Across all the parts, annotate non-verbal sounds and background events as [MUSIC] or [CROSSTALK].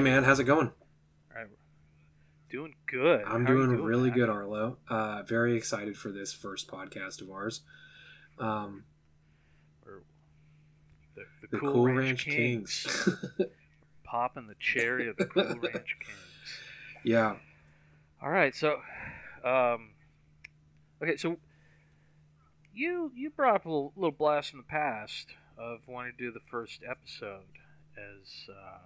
Hey man, how's it going? Doing good. I'm you doing, really man? good, Arlo. Uh, very excited for this first podcast of ours. Um, The, the, the Cool, Ranch, Kings. [LAUGHS] Popping the cherry of the Cool [LAUGHS] Ranch Kings. yeah, All right, so, um, okay, so you you brought up a little, little blast from the past of wanting to do the first episode as uh,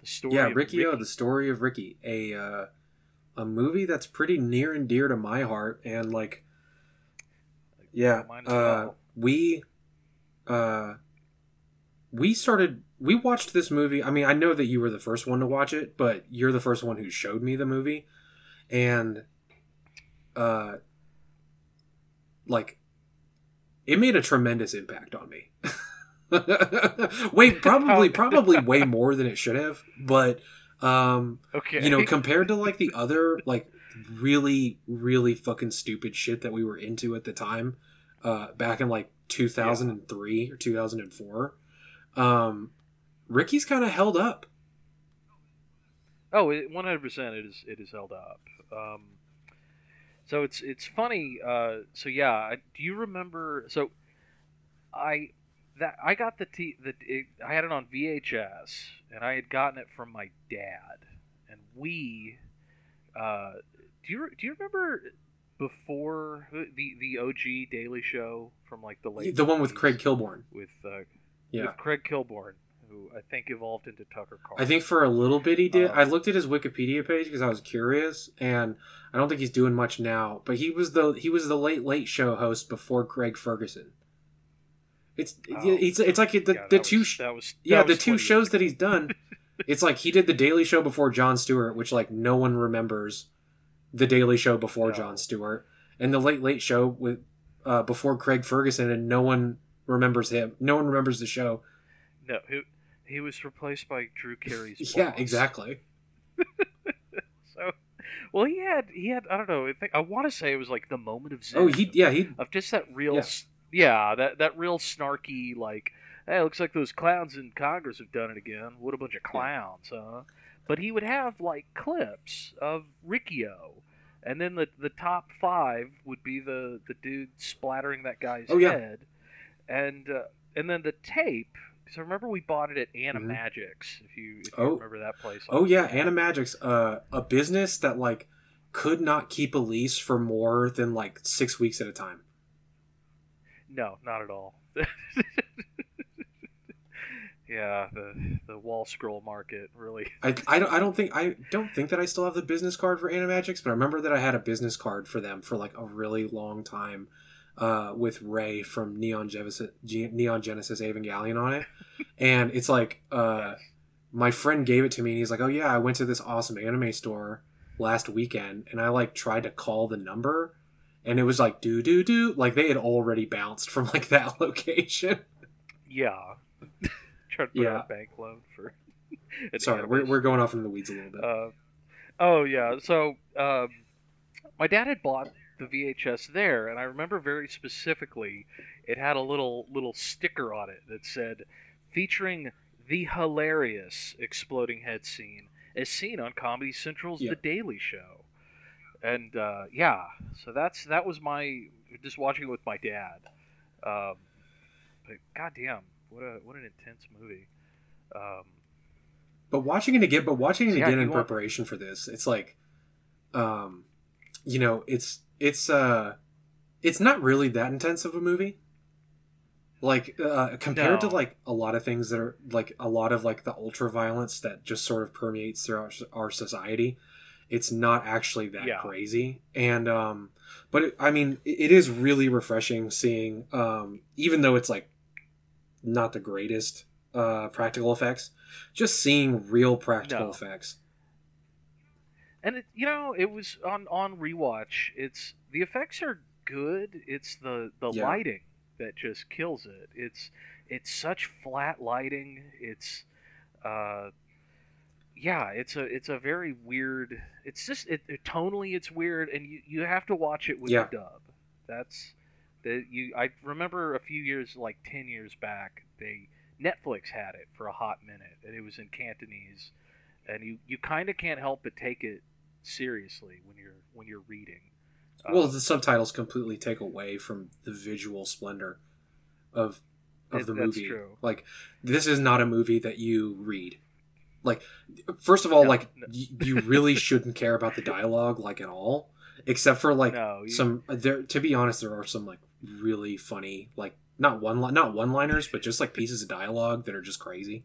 the story. yeah, Riki-Oh, the story of Ricky, a uh, a movie that's pretty near and dear to my heart, and like, yeah, uh, we, uh, we started. We watched this movie. I mean, I know that you were the first one to watch it, but you're the first one who showed me the movie, and, uh, like, it made a tremendous impact on me. [LAUGHS] Wait, probably, probably way more than it should have, but, um, Okay. you know compared to like the other like really really fucking stupid shit that we were into at the time uh back in like 2003 or 2004 um ricky's kind of held up Oh, Oh, one hundred percent. It is. It is held up. Um, so it's it's funny. Uh, so yeah, do you remember? So I that I got the t the it, I had it on VHS, and I had gotten it from my dad, and we. Uh, do you do you remember before the the OG Daily Show from like the late the one with craig kilborn. With uh, yeah. with Craig Kilborn, who I think evolved into Tucker Carlson. i think for a little bit he did. Uh, i looked at his wikipedia page because i was curious and i don't think he's doing much now but he was the he was the late late show host before craig ferguson it's Oh. it's, it's like the, Yeah, the two was- that was yeah that the two shows that he's done [LAUGHS] it's like he did the daily show before jon stewart which like no one remembers the daily show before No. jon stewart and the late late show with uh, before craig ferguson and no one remembers him no one remembers the show No, he, he was replaced by Drew Carey's [LAUGHS] yeah exactly [LAUGHS] So, well, he had he had I don't know. I think I want to say it was like the moment of zen oh he yeah he of just that real Yeah. s yeah that that real snarky like hey looks like those clowns in Congress have done it again. What a bunch of clowns, huh? But he would have like clips of Riki-Oh. And then the, the top five would be the, the dude splattering that guy's Oh, yeah. head, and uh, and then the tape. So remember we bought it at Mhm. Animagics. If you if you Oh. remember that place. oh yeah animagics uh a business that like could not keep a lease for more than like six weeks at a time No, not at all. [LAUGHS] yeah, the the wall scroll market really. I, I, don't, I don't think I don't think that I still have the business card for Animagics, but I remember that I had a business card for them for like a really long time, uh, with Rei from Neon Genesis, Neon Genesis Evangelion on it, [LAUGHS] and it's like uh, my friend gave it to me, and he's like, "Oh yeah, I went to this awesome anime store last weekend, and I like tried to call the number, and it was like do do do, like they had already bounced from like that [LAUGHS] location." Yeah. [LAUGHS] Trying to put Yeah. out a bank loan for. [LAUGHS] Sorry, we're, we're going off into the weeds a little bit. Uh, oh yeah. So um, my dad had bought the VHS there, and I remember very specifically, it had a little little sticker on it that said, featuring the hilarious exploding head scene as seen on Comedy Central's Yeah. The Daily Show. And uh, yeah, so that's that was my just watching it with my dad. Um, but goddamn, what a what an intense movie. Um, But watching it again, but watching it Yeah, again in want- preparation for this, it's like, um, you know, it's it's uh, it's not really that intense of a movie. Like uh, compared to like a lot of things that are like a lot of like the ultra violence that just sort of permeates throughout our society, it's not actually that Yeah. crazy. And um, but it, I mean, it, is really refreshing seeing um, even though it's like not the greatest uh practical effects just seeing real practical No. effects and it, you know it was on on rewatch it's the effects are good it's the the Yeah. lighting that just kills it it's it's such flat lighting it's uh yeah it's a it's a very weird it's just it, it tonally it's weird and you you have to watch it with Yeah. the dub that's the you i remember a few years like 10 years back they netflix had it for a hot minute and it was in cantonese and you you kind of can't help but take it seriously when you're when you're reading. well, Um, the subtitles completely take away from the visual splendor of of It- the that's movie. true. Like this is not a movie that you read. Like first of all, No, like no. y- you really shouldn't care about the dialogue like at all, except for like no, you- some there to be honest there are some like really funny like not one li- not one liners but just like pieces of dialogue that are just crazy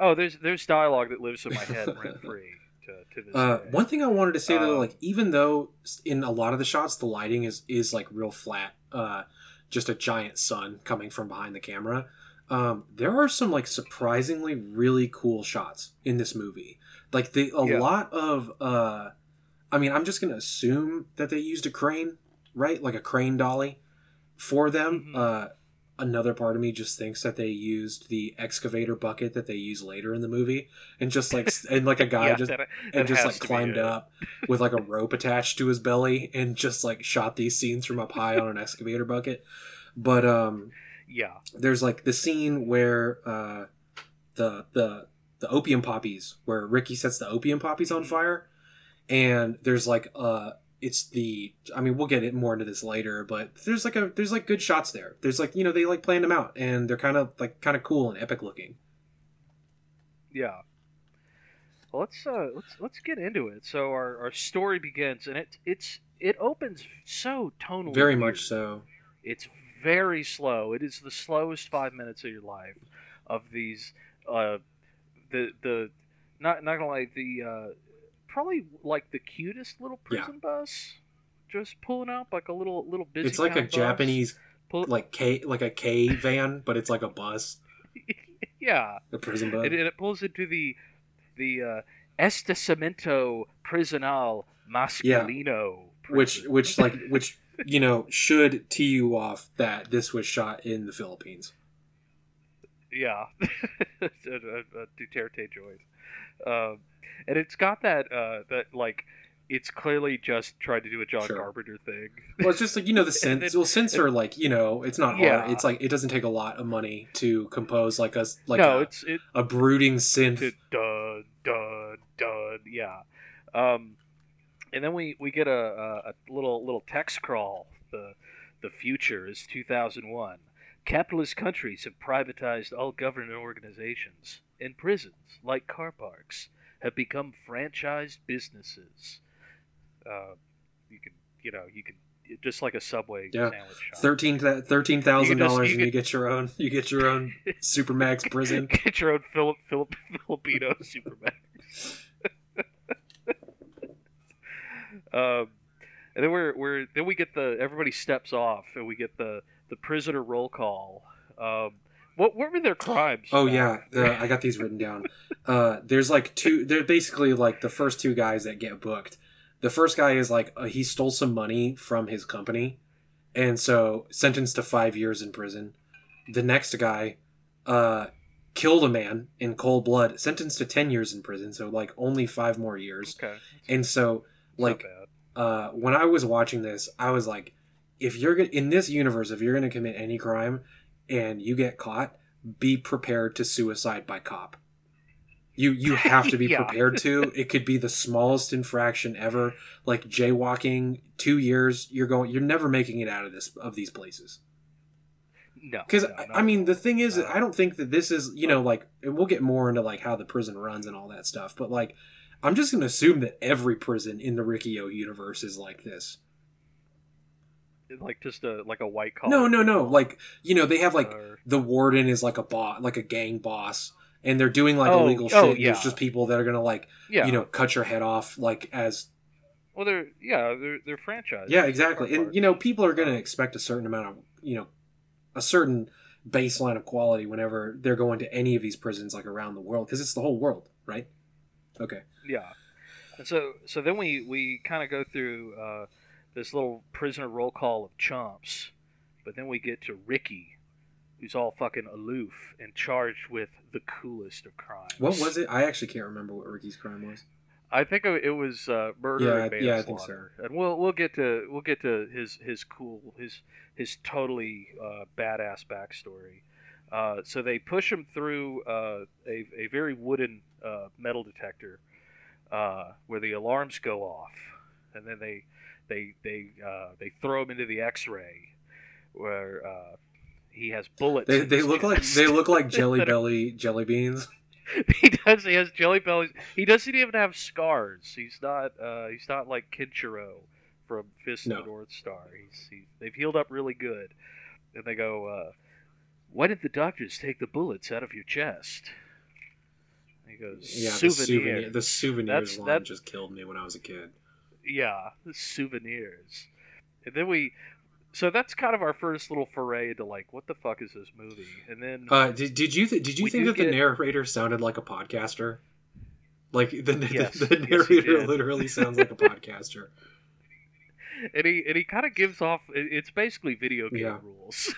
oh, there's there's dialogue that lives in my head [LAUGHS] rent free to, to this uh, one thing i wanted to say though Um, like even though in a lot of the shots the lighting is is like real flat uh just a giant sun coming from behind the camera um there are some like surprisingly really cool shots in this movie. Like the a Yeah. lot of uh i mean i'm just gonna assume that they used a crane right? Like a crane dolly for them. Mhm. uh another part of me just thinks that they used the excavator bucket that they use later in the movie and just like and like a guy [LAUGHS] Yeah, just that- and just like climbed up with like a rope attached to his belly and just like shot these scenes from up high on an excavator bucket. But um Yeah, there's like the scene where uh the the the opium poppies where Ricky sets the opium poppies on fire and there's like uh it's the I mean we'll get it more into this later but there's like a there's like good shots there there's like you know they like planned them out and they're kind of like kind of cool and epic looking yeah. Well, let's uh, let's let's get into it. So our, our story begins, and it it's it opens so tonally. very weird. much so It's very slow. It is the slowest five minutes of your life. Of these, uh, the the not not gonna lie, the uh, probably like the cutest little Yeah. prison bus, just pulling up like a little little busy. it's like a bus. Japanese Pull- like K like a K van but it's like a bus [LAUGHS] yeah, a prison bus and, and it pulls into the the uh, Estacamento Prisonal Masculino. which prison. which like [LAUGHS] which you know should tee you off that this was shot in the Philippines. Yeah, [LAUGHS] Duterte joint, um, and it's got that uh, that like it's clearly just tried to do a John Sure. Carpenter thing. Well, it's just like you know the [LAUGHS] then- well, synths are like you know it's not hard. It's like it doesn't take a lot of money to compose like a like no, a, it's it a brooding synth. to dun dun dun yeah, um, and then we we get a, a, a little little text crawl. The the future is 2001. Capitalist countries have privatized all government organizations, and prisons, like car parks, have become franchised businesses. Uh, you can, you know, you can just like a subway Yeah. sandwich shop. Thirteen thirteen thousand dollars, and you get your own. You get your own [LAUGHS] supermax prison. Get your own Philip, Philip, Filipino [LAUGHS] Superman. Um, and then we're, we're then we get the everybody steps off and we get the the prisoner roll call. Um, what what were their crimes? Oh yeah, the, I got these written down. [LAUGHS] Uh, there's like two. They're basically like the first two guys that get booked. The first guy is like uh, he stole some money from his company, and so sentenced to five years in prison. The next guy, uh, killed a man in cold blood, sentenced to ten years in prison. So like only five more years. Okay. And so like. Uh, when I was watching this, I was like, if you're gonna, in this universe, if you're going to commit any crime and you get caught, be prepared to suicide by cop. You you [LAUGHS] have to be Yeah. prepared to. [LAUGHS] It could be the smallest infraction ever, like jaywalking. Two years, you're going. You're never making it out of this of these places. No. Because no, I mean, the thing is, No. I don't think that this is you know like, and we'll get more into like how the prison runs and all that stuff. But like, I'm just gonna assume that every prison in the Riki-Oh universe is like this. like just a like a white collar. No, no, no. Like you know, they have like Or- the warden is like a boss, like a gang boss, and they're doing like Oh, illegal oh, shit. yeah. There's just people that are gonna like yeah, you know cut your head off, like as well, they're yeah, they're they're franchised. yeah, exactly. And you know, people are gonna um, expect a certain amount of you know, a certain baseline of quality whenever they're going to any of these prisons like around the world because it's the whole world, right? Okay. Yeah. And so so then we we kind of go through uh, this little prisoner roll call of chumps, but then we get to Ricky, who's all fucking aloof and charged with the coolest of crimes. What was it? I actually can't remember what Ricky's crime was. I think it was uh, murder Yeah, and yeah, I think so. manslaughter. And we'll we'll get to we'll get to his his cool his his totally uh, badass backstory. Uh, so they push him through uh, a, a very wooden uh, metal detector uh, where the alarms go off, and then they they they uh, they throw him into the X-ray where uh, he has bullets. They, they look like chest. they look like [LAUGHS] jelly belly jelly beans. [LAUGHS] he does. He has jelly bellies. He doesn't even have scars. He's not. Uh, he's not like Kenshiro from Fist No. of the North Star. He's, he's they've healed up really good. And they go, uh, "Why didn't the doctors take the bullets out of your chest?" He goes, Yeah, the "Souvenir." souvenir the souvenirs That's- line that- just killed me when I was a kid. yeah, the souvenirs. And then we. So that's kind of our first little foray into like, what the fuck is this movie? And then Uh, did, did you th- did you think that the get- narrator sounded like a podcaster? Like the the, Yes, the yes, he narrator did. literally sounds like a [LAUGHS] podcaster. and he and he kind of gives off it's basically video game Yeah. rules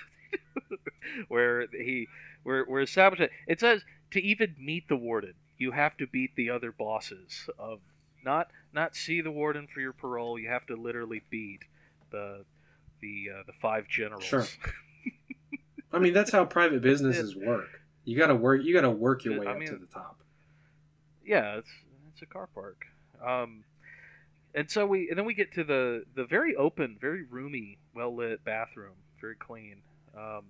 [LAUGHS] where he where where sabotage it says to even meet the warden you have to beat the other bosses of not not see the warden for your parole you have to literally beat the the uh, the five generals Sure. [LAUGHS] I mean, that's how private businesses work. You gotta work. You gotta work your way I up to the top. yeah it's it's a car park um and so we and then we get to the the very open very roomy well lit bathroom very clean um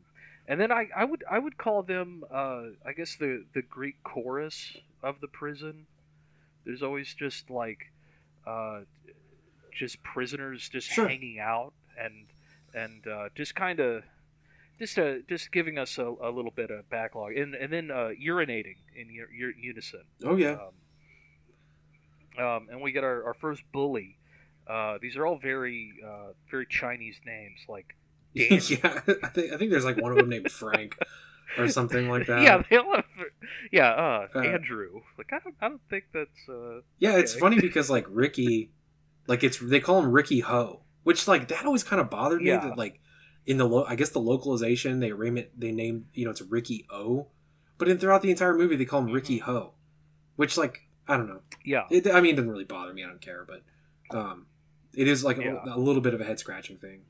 and then I, I would I would call them uh, I guess the, the Greek chorus of the prison. There's always just like uh, just prisoners just Sure. hanging out and and uh, just kind of just uh, just giving us a, a little bit of backlog and and then uh, urinating in your, your unison. Oh yeah. Um, um, and we get our, our first bully. Uh, these are all very uh, very Chinese names like [LAUGHS] Yeah, [LAUGHS] I think I think there's like one of them named Frank or something like that. yeah, they all have, yeah, uh, Uh, Andrew. Like I don't, I don't think that's uh, Yeah, it's funny [LAUGHS] because like Ricky, like it's they call him Ricky Ho, which like that always kind of bothered me. Yeah. That like in the lo- I guess the localization they name it they named you know it's Ricky O, but in throughout the entire movie they call him Ricky Mm-hmm. Ho, which like I don't know. yeah, It, I mean, it doesn't really bother me. I don't care, but um, it is like Yeah. a, a little bit of a head scratching thing.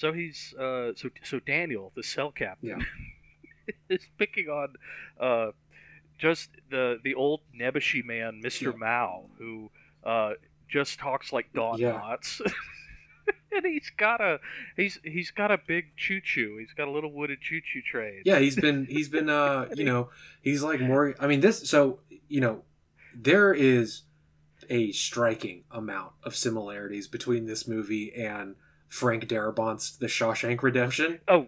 So he's uh, so so Daniel, the cell captain, Yeah. [LAUGHS] is picking on uh, just the the old Nebushi man, Mister Yeah. Mao, who uh, just talks like Don Yeah. Knotts. [LAUGHS] and he's got a he's he's got a big choo choo. He's got a little wooden choo choo train. Yeah, he's been he's been uh [LAUGHS] you know he's like more. I mean this so you know there is a striking amount of similarities between this movie and Frank Darabont's The Shawshank Redemption. Oh,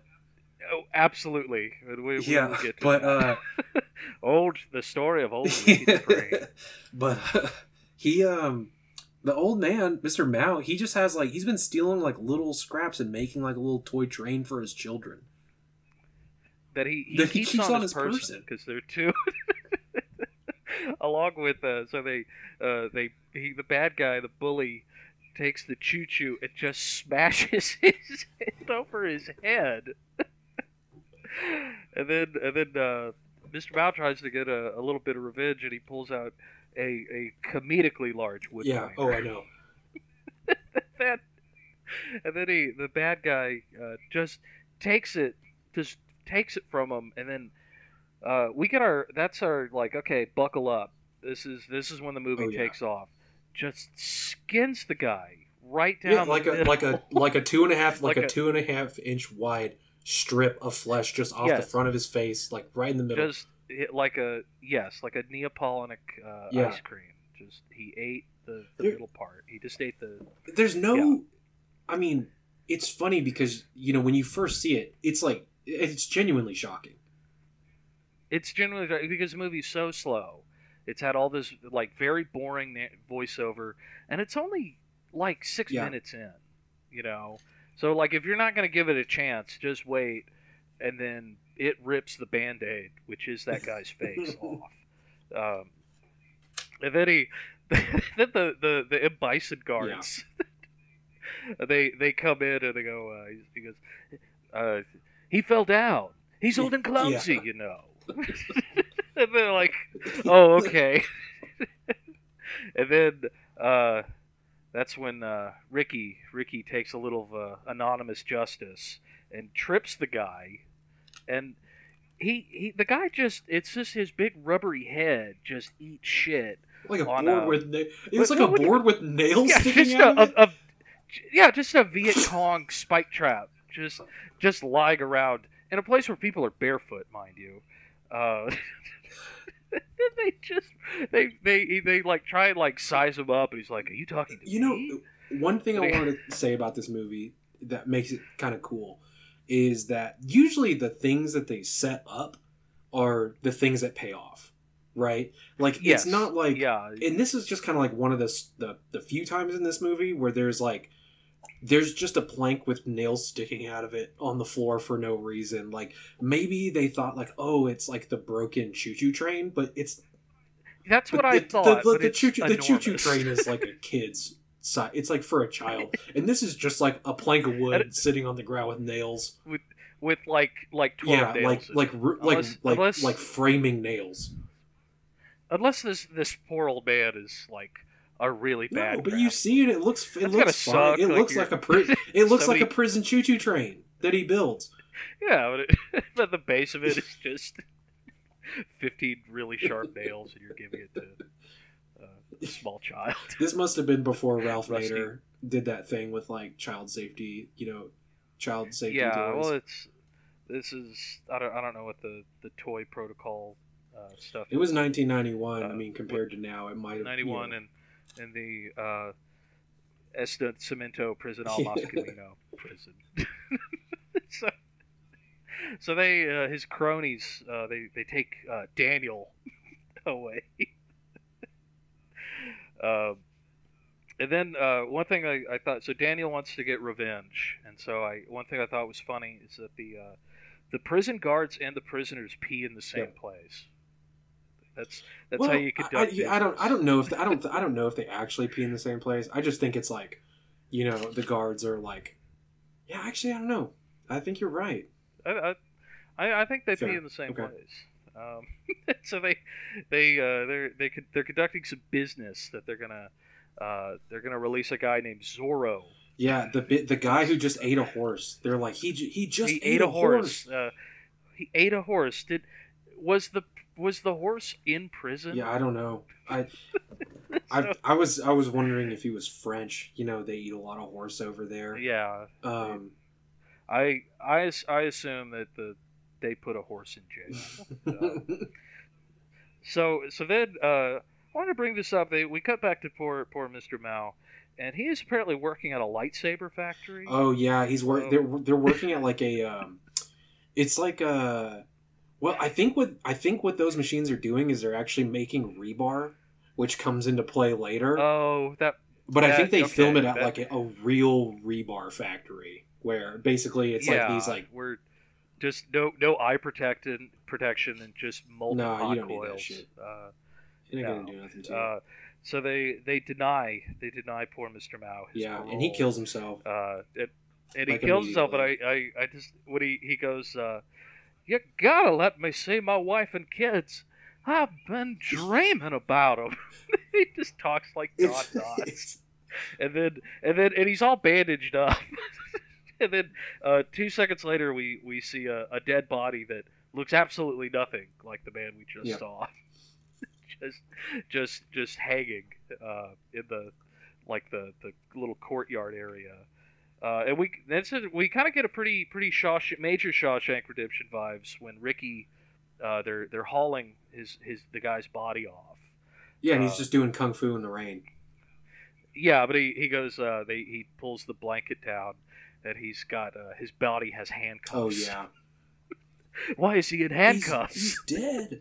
oh absolutely. We, we yeah, but uh, [LAUGHS] old the story of old [LAUGHS] but uh, he um the old man Mr. Mao he just has like he's been stealing like little scraps and making like a little toy train for his children. that he, he, That he keeps, keeps on, on his person. because they're two. [LAUGHS] Along with uh, so they uh, they he, the bad guy the bully takes the choo choo and just smashes [LAUGHS] his head over his head, and then and then uh, Mr. Mao tries to get a, a little bit of revenge and he pulls out a, a comedically large wood Yeah. Oh, I know. [LAUGHS] that and then he the bad guy uh, just takes it just takes it from him and then uh, we get our that's our like okay buckle up this is this is when the movie Oh, yeah. takes off just skins the guy right down Yeah, the like a middle. like a like a two and a half like, Like a, a- two and a half inch wide strip of flesh just off the front of his face, like right in the middle. just like a yes like a neapolitanic uh, Yeah. ice cream just he ate the, the There- middle part he just ate the There's no, Yeah. I mean, it's funny because you know when you first see it, it's like it's genuinely shocking. It's genuinely because the movie's so slow. It's had all this like very boring na- voiceover, and it's only like six Yeah. minutes in. You know, so like if you're not going to give it a chance, just wait, and then it rips the band-aid, which is that guy's [LAUGHS] face off. Um, and then he, [LAUGHS] then the the the M. Bison guards, [LAUGHS] they they come in and they go, uh, he- he goes, uh, he fell down. He's old and clumsy, Yeah. you know. [LAUGHS] and they're like, oh, okay. [LAUGHS] and then uh, that's when uh, Ricky Ricky takes a little uh, anonymous justice and trips the guy, and he he the guy just it's just his big rubbery head just eats shit. Like a board a- with na- it was like a when you- board with nails Yeah, sticking just out of a, a- yeah, just a Viet Cong spike trap, just just lying around in a place where people are barefoot, mind you. Uh, [LAUGHS] [LAUGHS] they just they they they like try and like size him up, and he's like, "Are you talking to You me?" You know, one thing I [LAUGHS] wanted to say about this movie that makes it kind of cool is that usually the things that they set up are the things that pay off, right? Like yes, it's not like yeah, and this is just kind of like one of the, the the few times in this movie where there's like there's just a plank with nails sticking out of it on the floor for no reason like maybe they thought like oh it's like the broken choo-choo train but it's that's what I thought. the, the, the it's choo-choo the choo-choo train is like a [LAUGHS] kid's size it's like for a child and this is just like a plank of wood sitting on the ground with nails with with like like twelve yeah nails. like like it. like Unless- like unless- like framing nails unless this this poor old man is like a really bad. No, but crap. you see it. It looks. It That's looks fine. suck, It like looks you're- like a pri- It [LAUGHS] looks like a prison choo-choo train that he builds. Yeah, but, it, [LAUGHS] but the base of it is just [LAUGHS] 15 really sharp nails, and you're giving it to uh, a small child. This must have been before Ralph Nader did that thing with like child safety. You know, child safety. yeah, toys. well, it's this is I don't I don't know what the the toy protocol uh, stuff. it was 1991. I uh, mean, compared to now, it might have 91 You know, and and the uh, Cemento Prison Al Yeah. Prison. [LAUGHS] so, so they uh, his cronies uh, they they take uh, Daniel [LAUGHS] away. [LAUGHS] um, and then uh, one thing I, I thought so Daniel wants to get revenge, and so I one thing I thought was funny is that the uh, the prison guards and the prisoners pee in the same Yeah. place. That's that's well, how you I, conduct. I, I don't. I don't know if I don't. I don't know if they actually pee in the same place. I just think it's like, you know, the guards are like, yeah. Actually, I don't know. I think you're right. I, I, I think they Fair. pee in the same Okay. place. Um, [LAUGHS] so they, they, uh, they're they could, they're conducting some business that they're gonna, uh, they're gonna release a guy named Zorro. Yeah, the the guy who just ate a horse. They're like he he just he ate, a horse. Uh, he ate a horse. Did was the was the horse in prison? Yeah, I don't know. I [LAUGHS] I So- I was I was wondering if he was French. You know, they eat a lot of horse over there. yeah. Um, I, I, I assume that the they put a horse in jail. [LAUGHS] So so then uh, I wanted to bring this up. They, we cut back to poor poor Mr. Mao, and he is apparently working at a lightsaber factory. oh yeah, he's work. So- They're they're working at like a. Um, it's like a. Well, I think what I think what those machines are doing is they're actually making rebar, which comes into play later. Oh, that but I think they okay, film it at that- like a, a real rebar factory where basically it's yeah, like these like we're just no no eye protection protection and just molten No, you don't need that coils. shit. Uh, ain't no. gonna do nothing to uh, so they they deny they deny poor Mr. Mao. His yeah, and he kills himself. uh, it, and he kills himself. But I, I, I just when he he goes, uh, you gotta let me see my wife and kids. I've been dreaming about them. [LAUGHS] he just talks like Don Knotts, and then and then and he's all bandaged up. [LAUGHS] and then uh, two seconds later, we we see a, a dead body that looks absolutely nothing like the man we just Yeah. saw. [LAUGHS] just just just hanging uh, in the like the the little courtyard area. Uh, and we that's it, we kind of get a pretty pretty Shawsh- major Shawshank Redemption vibes when Ricky uh, they're they're hauling his his the guy's body off. yeah, and he's uh, just doing kung fu in the rain. Yeah, but he he goes uh, they he pulls the blanket down and he's got uh, his body has handcuffs. Oh [LAUGHS] yeah, Why is he in He's- handcuffs? He's, dead.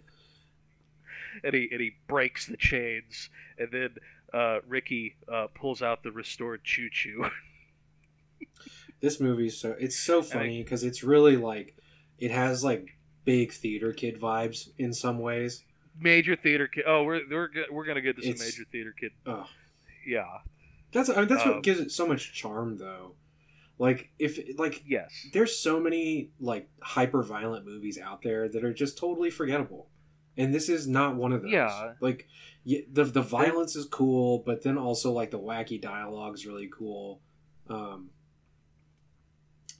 and he and he breaks the chains and then uh, Ricky uh, pulls out the restored choo choo. [LAUGHS] This movie so it's so funny because it's really like it has like big theater kid vibes in some ways. major theater kid. Oh, we're we're we're gonna get to some It's- major theater kid. Ugh. Yeah. That's I mean, that's Um, what gives it so much charm though. Like if like Yes. there's so many like hyper violent movies out there that are just totally forgettable. And this is not one of those. Yeah. Like the the violence is cool, but then also like the wacky dialogue's really cool. Um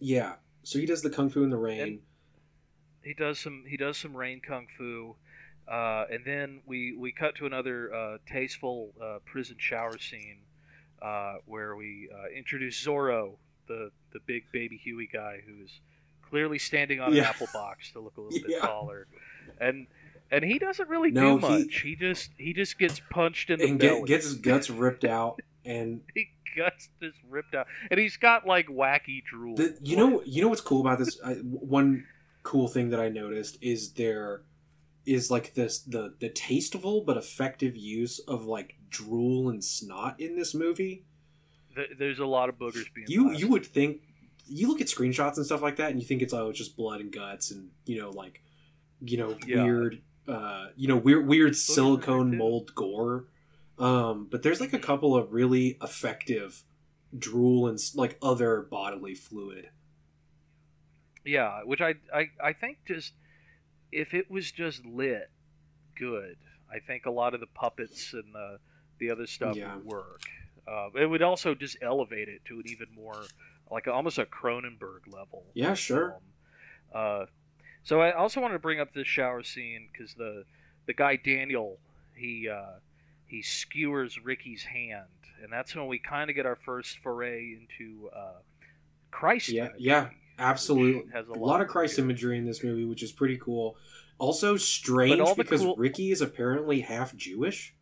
Yeah. So he does the kung fu in the rain. he does some he does some rain kung fu, uh, and then we we cut to another uh, tasteful uh, prison shower scene uh, where we uh, introduce Zorro, the the big baby Huey guy who is clearly standing on Yeah. an apple box to look a little bit [LAUGHS] taller, and and he doesn't really No, do he- much. He, just he just gets punched in the and belly. get, gets his guts ripped out. And [LAUGHS] he guts just ripped out, and he's got like wacky drool. the, you know, you know what's cool about this? I, one cool thing that I noticed is there is like this the the tasteful but effective use of like drool and snot in this movie. Th- there's a lot of boogers being. You blasted. you would think you look at screenshots and stuff like that, and you think it's oh, it's just blood and guts, and you know, like you know, Yeah. weird, uh, you know, weird, weird silicone mold gore. Um, but there's like a couple of really effective drool and like other bodily fluid. Yeah, which I, I I think just if it was just lit good, I think a lot of the puppets and the the other stuff Yeah. would work. Uh, it would also just elevate it to an even more like almost a Cronenberg level. Yeah, sure. film. Uh, so I also wanted to bring up this shower scene because the the guy Daniel he uh, he skewers Ricky's hand, and that's when we kind of get our first foray into uh, Christ. Yeah, imagery, yeah, Absolutely, has a lot of Christ imagery in this movie, which is pretty cool. Also strange because cool- Ricky is apparently half Jewish.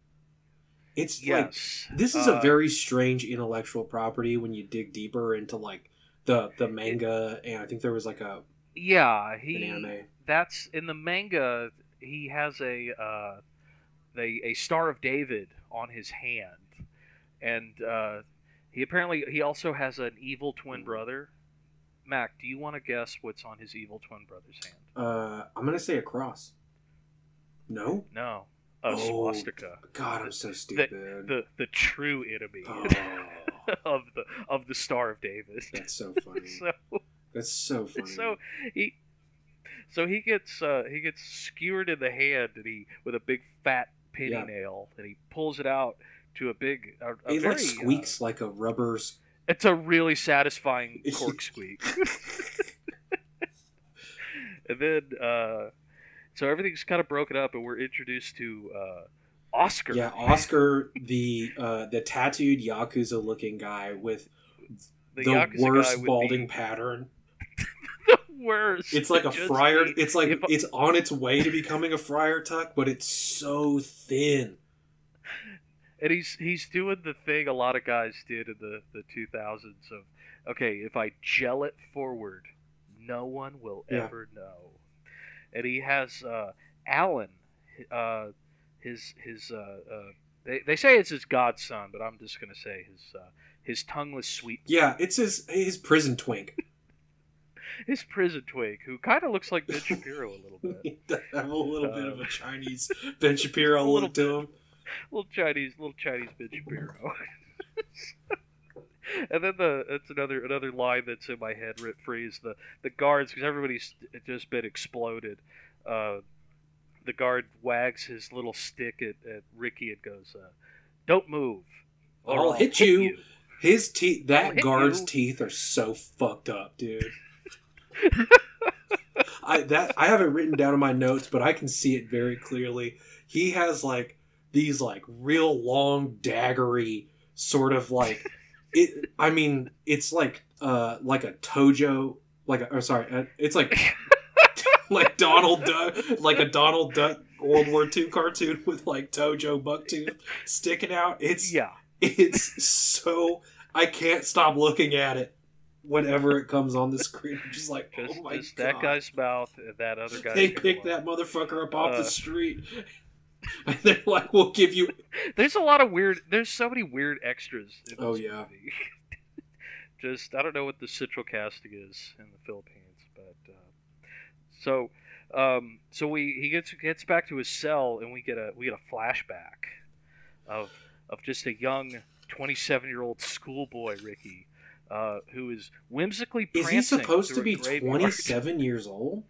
It's like this is Uh, a very strange intellectual property when you dig deeper into like the the manga and I think there was like a yeah. an He anime. that's in the manga. He has a uh, a, a Star of David on his hand, and uh, he apparently he also has an evil twin brother. Mac, do you want to guess what's on his evil twin brother's hand? Uh, I'm gonna say a cross. No, No, a Oh, swastika. God, I'm so stupid. The the true enemy oh, [LAUGHS] of the of the Star of David. that's so [LAUGHS] funny. so That's so funny. so he so he gets uh, he gets skewered in the hand and he with a big fat penny Yeah. nail and he pulls it out to a big a, a it very, like squeaks like a rubber. uh, it's a really satisfying [LAUGHS] cork squeak. [LAUGHS] and then uh, so everything's kind of broken up and we're introduced to uh, Oscar. Yeah, Oscar, the uh, the tattooed yakuza looking guy with the, guy worst balding the, pattern. Worst. It's like a Just friar. It's like if- it's on its way to becoming a friar tuck, but it's so thin. and he's he's doing the thing a lot of guys did in the the 2000s of okay if i gel it forward no one will Yeah. ever know and he has uh alan uh his his uh, uh they, they say it's his godson but i'm just gonna say his uh his tongueless sweet Yeah, it's his his prison twink. His prison twig who kind of looks like ben shapiro a little bit [LAUGHS] have a little bit of Uh, a Chinese Ben [LAUGHS] Shapiro a little look to him. little Chinese, little Chinese Ben Shapiro. [LAUGHS] and then the it's another another line that's in my head rip free is the the guards because everybody's just been exploded. Uh, the guard wags his little stick at, at Ricky and goes, uh, "Don't move, or I'll hit you." His teeth, that guard's you. teeth are so fucked up, dude. I that I have it written down in my notes, but I can see it very clearly. He has like these like real long daggery sort of like it. I mean, it's like uh like a Tojo, like a, or sorry, uh, it's like [LAUGHS] like Donald Duck, like a Donald Duck World War II cartoon with like Tojo Bucktooth sticking out. It's Yeah, it's so I can't stop looking at it whenever it comes on the screen. I'm just like, just, oh my just god! that guy's mouth and that other [LAUGHS] guy. they picked that motherfucker up off Uh, the street, [LAUGHS] and they're like, "We'll give you." [LAUGHS] There's a lot of weird. There's so many weird extras. In Oh, yeah. movie. Just I don't know what the central casting is in the Philippines, but uh, so um, so we he gets gets back to his cell and we get a we get a flashback of of just a young 27 year old schoolboy Ricky. Uh, who is whimsically Is he supposed to be graveyard. [LAUGHS] 27 years old?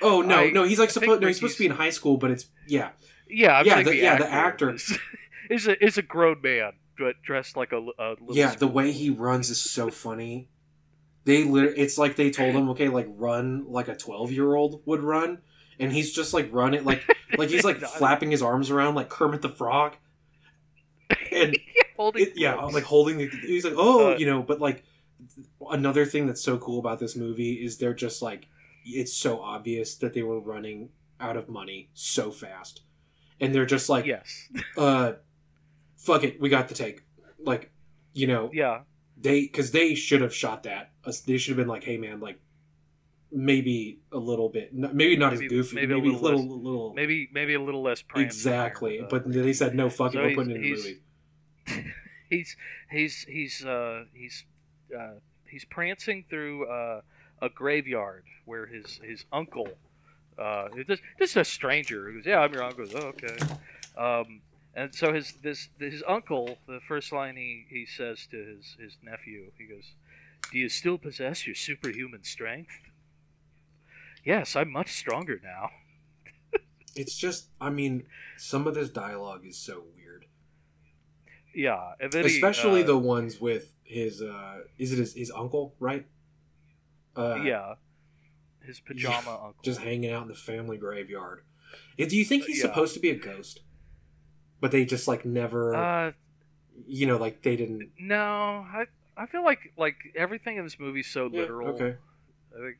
Oh no, I- no, he's like supposed. No, he's supposed to be in high school, but it's yeah, Yeah, I'm Yeah, the- the, yeah, actor the actor. is, [LAUGHS] is a is a grown man, but dressed like a, a little yeah. The way he runs is so funny. They lit- it's like they told him, okay, like run like a twelve year old would run, and he's just like running like like he's like [LAUGHS] flapping his arms around like Kermit the Frog, holding it, yeah, like holding the. He's like, oh, Uh, you know, but like another thing that's so cool about this movie is they're just like it's so obvious that they were running out of money so fast, and they're just like, yes, [LAUGHS] uh, fuck it, we got the take, like, you know, yeah, they because they should have shot that. Uh, They should have been like, hey man, like maybe a little bit, maybe not Maybe- as goofy, maybe a maybe, a little little, little, maybe maybe a little less exactly. there, But they said no, fuck it, we're putting it in the movie. [LAUGHS] he's he's he's uh he's uh he's prancing through uh, a graveyard where his his uncle uh it's just just a stranger who goes yeah I'm your uncle. He goes, oh, okay. Um and so his this his uncle the first line he he says to his his nephew he goes do you still possess your superhuman strength? Yes I'm much stronger now. It's just, I mean, some of this dialogue is so weird, yeah then he, especially uh, the ones with his. uh Is it his, his uncle? Right? Uh, yeah his pajama [LAUGHS] uncle just hanging out in the family graveyard. Do you think he's Yeah. supposed to be a ghost? But they just like never, uh you know, like they didn't. No, I I feel like like everything in this movie is so Yeah, literal. okay. I think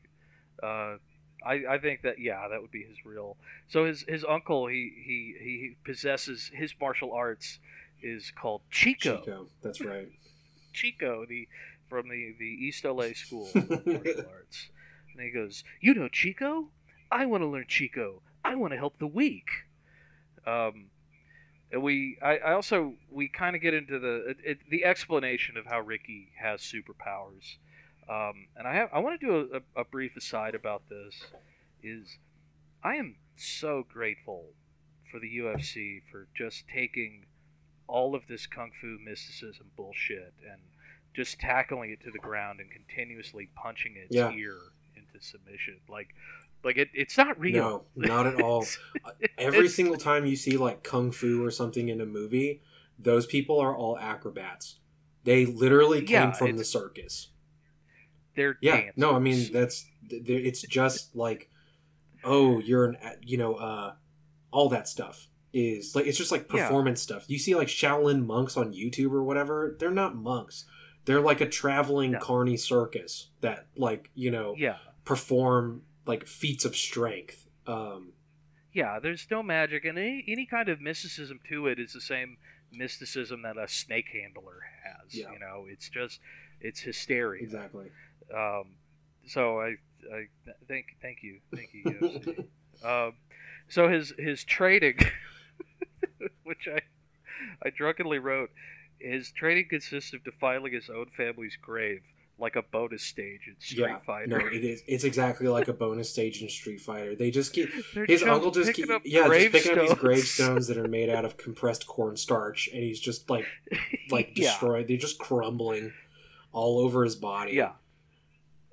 uh I, I think that yeah, that would be his real. So his his uncle he he he possesses his martial arts is called Chico. Chico. That's right. [LAUGHS] Chico, the from the the East LA School [LAUGHS] of Martial Arts. And he goes, "You know Chico? I want to learn Chico. I want to help the weak." Um, and we, I, I also, we kind of get into the it, the explanation of how Ricky has superpowers. Um, and I have, I want to do a, a brief aside about this. Is I am so grateful for the UFC for just taking all of this kung fu mysticism bullshit and just tackling it to the ground and continuously punching its Yeah. ear into submission. Like, like it, it's not real. No, not at all. [LAUGHS] Every single time you see like kung fu or something in a movie, those people are all acrobats. They literally came Yeah, from the circus. They're Yeah, dancers. no, I mean that's th- th- it's just like, oh, you're an you know, uh, all that stuff is like it's just like Yeah. performance stuff. You see like Shaolin monks on YouTube or whatever. They're not monks. They're like a traveling No. carny circus that like you know yeah, perform like feats of strength. Um, yeah. There's no magic, and any any kind of mysticism to it is the same mysticism that a snake handler has. Yeah. You know, it's just it's hysteria. exactly. Um, so I, I th- thank thank you thank you [LAUGHS] um, so his his trading, [LAUGHS] [LAUGHS] which I I drunkenly wrote, his training consists of defiling his own family's grave like a bonus stage in Street yeah, Fighter. no, it is. It's exactly like a bonus stage in Street Fighter. They just keep [LAUGHS] They're his just uncle just keep, yeah, just picking up these gravestones. gravestones that are made out of [LAUGHS] compressed cornstarch, and he's just like like yeah, destroyed. They're just crumbling all over his body. yeah.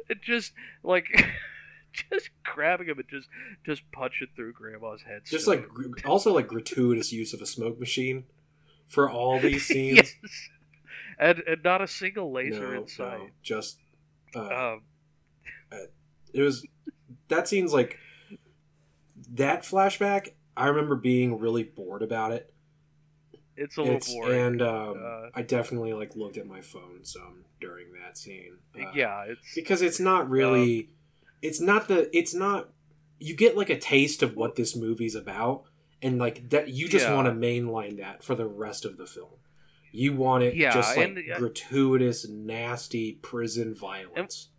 It just like [LAUGHS] just grabbing him and just just punching through Grandma's head. just like also like gratuitous use of a smoke machine for all [LAUGHS] these scenes. yes, and and not a single laser no, in no, just uh, Um, it was that scene's like that flashback. I remember being really bored about it. it's a little It's boring. and um, Uh, I definitely like looked at my phone some during that scene. Uh, yeah, it's because it's not really it's not the it's not you get like a taste of what this movie's about and like that you just Yeah. want to mainline that for the rest of the film you want it Yeah, just like and, uh, gratuitous nasty prison violence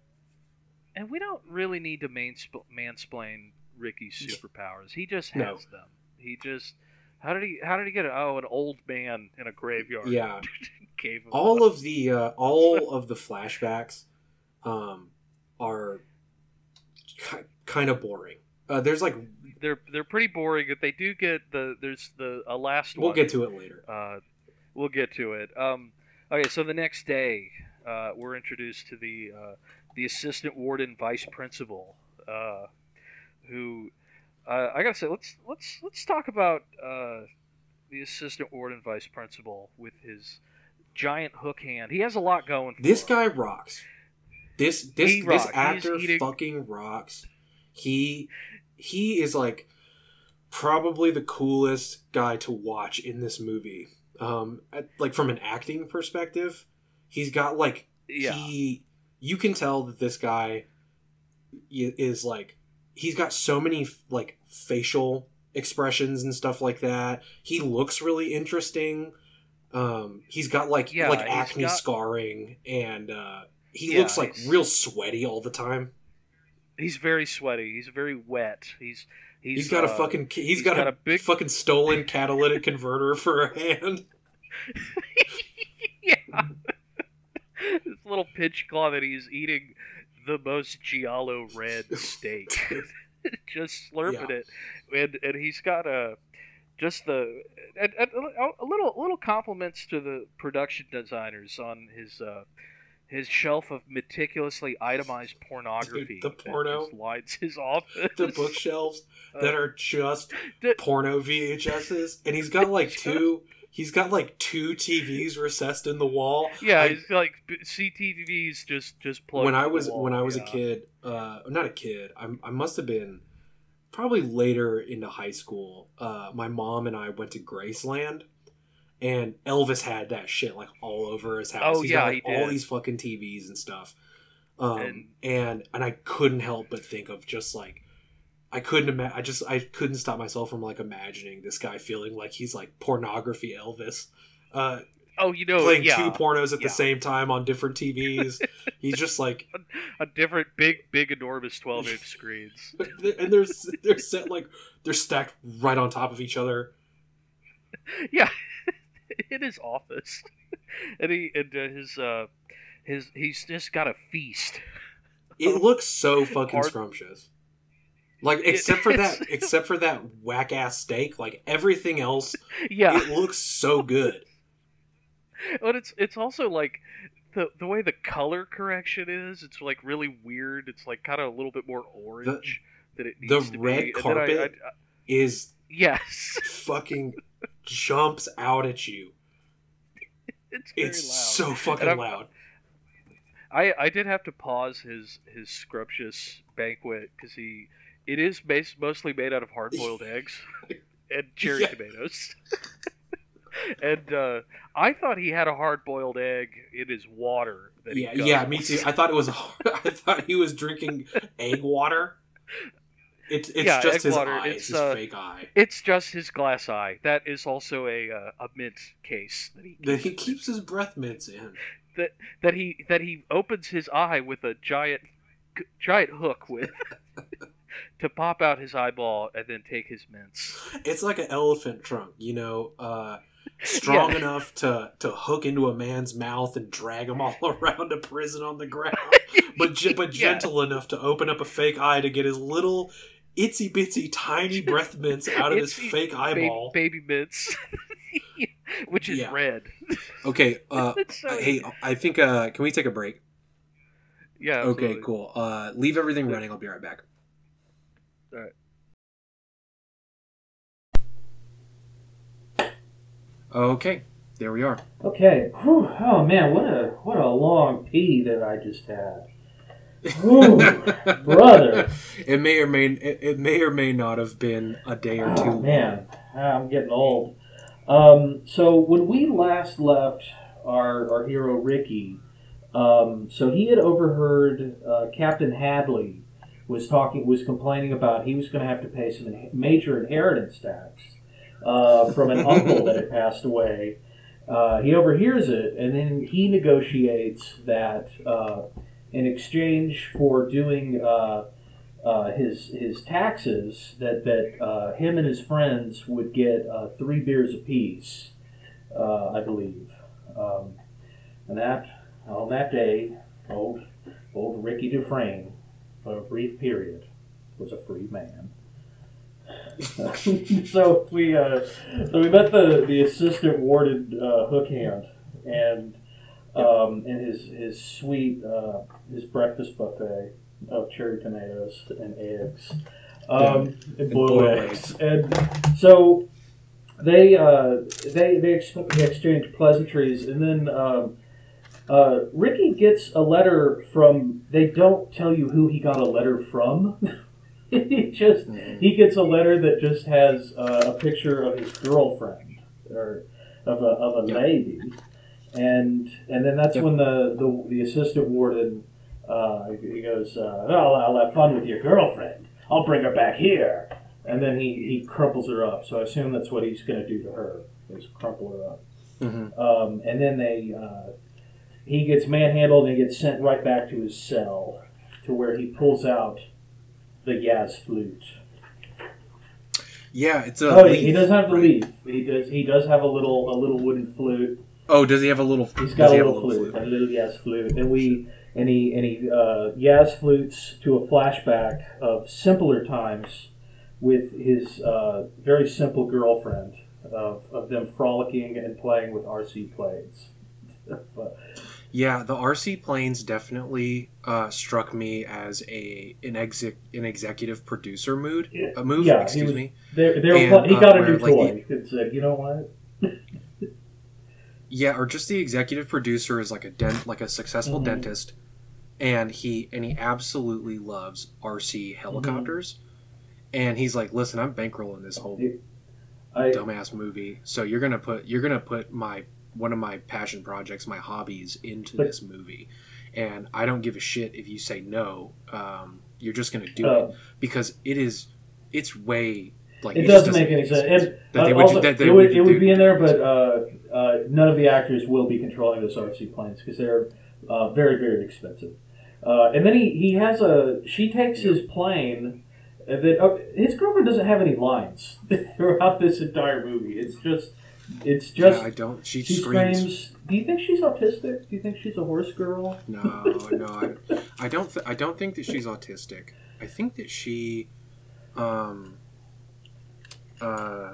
and we don't really need to mainspl- mansplain Ricky's superpowers. He just has No. them. He just how did he how did he get it? Oh, an old man in a graveyard. yeah [LAUGHS] gave him all of the uh, all of the flashbacks um are ki- kind of boring uh, there's like they're they're pretty boring. But they do get the there's the a last we'll one. get to it later Uh, we'll get to it. Um, okay, so the next day, uh, we're introduced to the uh, the assistant warden vice principal, uh, who uh, I gotta say, let's let's let's talk about uh, the assistant warden vice principal with his giant hook hand. He has a lot going. For this him. guy rocks this this He this. Actor fucking rocks. He he is like probably the coolest guy to watch in this movie. Um, at- like from an acting perspective, he's got like Yeah. he you can tell that this guy is like he's got so many like facial expressions and stuff like that he looks really interesting um he's got like Yeah, like acne got- scarring and uh he Yeah, looks like real sweaty all the time He's very sweaty. He's very wet. He's he's, he's got a uh, fucking he's he's got, got a, a big- fucking stolen catalytic converter for a hand [LAUGHS] yeah. this little pinch claw that he's eating the most giallo red steak, [LAUGHS] just slurping Yeah. it, and and he's got a just the and, and a little little compliments to the production designers on his. Uh, his shelf of meticulously itemized pornography the porno. lines his [LAUGHS] office. the bookshelves that are just [LAUGHS] d- porno VHSs, and he's got like [LAUGHS] two. He's got like two TVs recessed in the wall. Yeah, I- he's like CTVs just just plugged. when I was wall, when I was yeah. a kid, uh, not a kid. I, I must have been probably later into high school. Uh, my mom and I went to Graceland, and Elvis had that shit like all over his house. Oh, He's yeah, got, like, all these fucking TVs and stuff. Um, And- and and I couldn't help but think of just like I couldn't imagine. I just I couldn't stop myself from like imagining this guy feeling like he's like pornography Elvis. Uh, Oh, you know, playing yeah, two pornos at yeah. the same time on different TVs. He's just like [LAUGHS] a different big, big, enormous twelve-inch screens. [LAUGHS] and they're they're set like they're stacked right on top of each other. [LAUGHS] yeah, [LAUGHS] in his office, [LAUGHS] and he and uh, his uh, his he's just got a feast. It [LAUGHS] looks so fucking scrumptious. Like except for that, except for that whack ass steak, like everything else, Yeah, it looks so good. but it's it's also like the the way the color correction is. It's like really weird. It's like kind of a little bit more orange than it the needs to red be. Then I- carpet I- I- Is yes, fucking jumps out at you. [LAUGHS] it's very It's loud. so fucking loud. I I did have to pause his his scrumptious banquet because he it is bas- mostly made out of hard boiled [LAUGHS] eggs [LAUGHS] and cherry Yeah. tomatoes. and uh, I thought he had a hard boiled egg in his water. That he Yeah, yeah, me too. I thought it was. I thought he was drinking egg water. It's it's Yeah, just his water, eye. it's, his uh, fake eye. It's just his glass eye. That is also a uh, a mint case that he That he keeps his breath mints in. that that he that he opens his eye with a giant giant hook with [LAUGHS] to pop out his eyeball and then take his mints. It's like an elephant trunk, you know, uh, [LAUGHS] strong Yeah. enough to to hook into a man's mouth and drag him all [LAUGHS] around a prison on the ground, but but Yeah. gentle enough to open up a fake eye to get his little itsy bitsy tiny [LAUGHS] breath mints out of his fake baby, eyeball. baby mints, [LAUGHS] which is Yeah. red. Okay, [LAUGHS] uh, so- hey, I think uh, can we take a break? yeah. Okay, cool. Uh, leave everything Yeah. running. I'll be right back. Alright. Okay, there we are. Okay. Whew. Oh man, what a what a long pee that I just had. Whew, [LAUGHS] brother. It may or may it, it may or may not have been a day or two. Oh, man, I'm getting old. Um, so when we last left our our hero Ricky, um, so he had overheard uh, Captain Hadley was talking was complaining about he was going to have to pay some in- major inheritance tax uh, from an uncle that had passed away. Uh, he overhears it, and then he negotiates that uh, in exchange for doing uh, uh, his his taxes, that that uh, him and his friends would get uh, three beers apiece, uh, I believe, um, and that on that day, old old Ricky Dufresne, for a brief period, was a free man. [LAUGHS] so we uh, so we met the, the assistant warden uh, hook hand and um, and his his sweet uh, his breakfast buffet of cherry tomatoes and eggs. Um, and boiled eggs. And so they uh, they they, ex- they exchanged pleasantries. And then um, Uh, Ricky gets a letter from. They don't tell you who he got a letter from. [LAUGHS] he just he gets a letter that just has uh, a picture of his girlfriend or of a of a lady, and and then that's Yep. when the, the the assistant warden uh, he goes, uh, "I'll, I'll have fun with your girlfriend. I'll bring her back here." And then he, he crumples her up. So I assume that's what he's going to do to her. Is crumple her up. Mhm. Um, and then they uh, he gets manhandled and he gets sent right back to his cell to where he pulls out the Yaz flute. Yeah, it's a. oh, he, leaf, he doesn't have the right? leaf. He does. He does have a little a little wooden flute. Oh, does he have a little? He's got a he have little, flute, a little Yaz flute, and we and he and he uh, Yaz flutes to a flashback of simpler times with his uh, very simple girlfriend of, of them frolicking and playing with RC planes. [LAUGHS] But- Yeah, the RC planes definitely uh, struck me as a an exec an executive producer mood a move. Yeah, excuse was- me. They, they were And, pl- he uh, got a new like, toy. Said, you know what? [LAUGHS] Yeah, or just the executive producer is like a dent, like a successful Mhm. dentist, and he and he absolutely loves RC helicopters, and he's like, "Listen, I'm bankrolling this whole I, dumbass movie, so you're gonna put you're gonna put my one of my passion projects, my hobbies, into But- this movie, and I don't give a shit if you say no. Um, you're just gonna do uh, it because it is, it's way like it just doesn't make any sense. And, That they uh, would- also, that they it would, would it would be in there, but uh, uh, none of the actors will be controlling those RC planes because they're uh, very, very expensive. Uh, and then he, he has a she takes his plane. And then uh, his girlfriend doesn't have any lines [LAUGHS] throughout this entire movie. It's just it's just yeah, I don't. She, she screams. screams. Do you think she's autistic? Do you think she's a horse girl? No, no, I, I don't. Th- I don't think that she's autistic. I think that she, um, uh,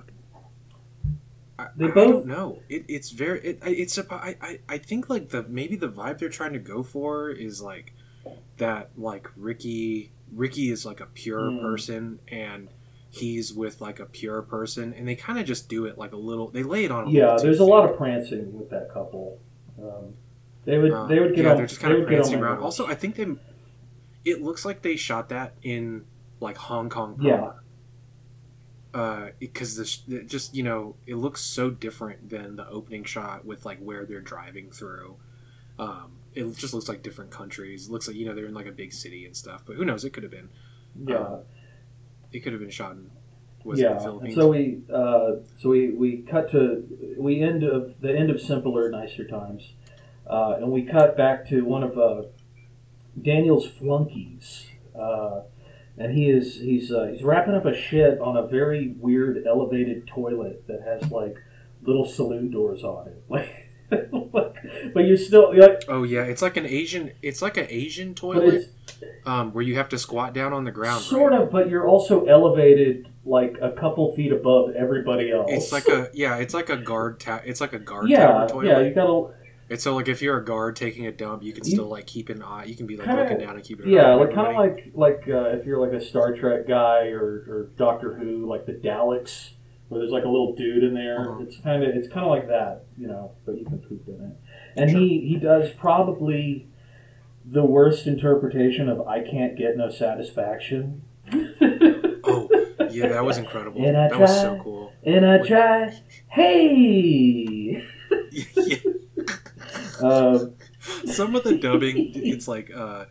I, They I both- don't know. It, it's very. It, it's. a- I, I, I think like the maybe the vibe they're trying to go for is like that. Like Ricky, Ricky is like a pure Mm. person, and he's with like a pure person, and they kind of just do it like a little. They lay it on. Yeah, there's a lot of prancing with that couple. Um, they would Uh, they would get yeah, on. they're just kind of prancing around. Also, I think they. It looks like they shot that in like Hong Kong. Yeah. proper. Uh, because this it just you know it looks so different than the opening shot with like where they're driving through. Um, it just looks like different countries. It looks like you know they're in like a big city and stuff. But who knows? It could have been. yeah. um, It could have been shot in. Was yeah, Philippines? so we uh, so we, we cut to we end of the end of simpler, nicer times, uh, and we cut back to one of uh, Daniel's flunkies, uh, and he is he's uh, he's wrapping up a shit on a very weird elevated toilet that has like little saloon doors on it, [LAUGHS] like, [LAUGHS] but you're still you're like, oh yeah, it's like an Asian. It's like an Asian toilet um, where you have to squat down on the ground. sort right? of, but you're also elevated like a couple feet above everybody else. It's like a yeah, it's like a guard ta- It's like a guard yeah, tower toilet. yeah. You gotta It's so like if you're a guard taking a dump, you can You- still like keep an eye. You can be like Kinda- looking down and keep an eye. Yeah, like kind of like like uh, if you're like a Star Trek guy or, or Doctor Who, like the Daleks, where there's like a little dude in there. Uh-huh. It's kind of it's kind of like that, you know, but you can poop in it. And he he does probably the worst interpretation of "I can't get no satisfaction." Oh yeah, that was incredible. And I that was so cool. And I try, hey. Yeah. [LAUGHS] [LAUGHS] Um, some of the dubbing, it's like uh,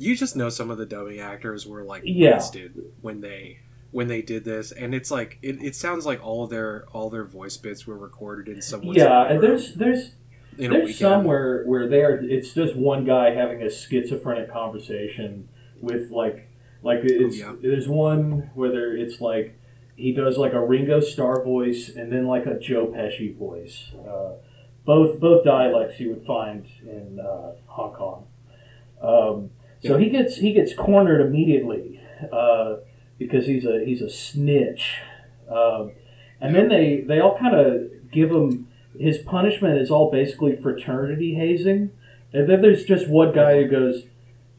you just know some of the dubbing actors were like Yeah. wasted when they when they did this, and it's like it, it sounds like all their all their voice bits were recorded in someone's yeah, and there's there's There's weekend. some where, where they are. It's just one guy having a schizophrenic conversation with like like it's. yeah. There's one where it's like he does like a Ringo Starr voice and then like a Joe Pesci voice. Uh, both both dialects you would find in uh, Hong Kong. Um, so he gets he gets cornered immediately uh, because he's a he's a snitch. Um, and then they they all kind of give him his punishment is all basically fraternity hazing. And then there's just one guy who goes,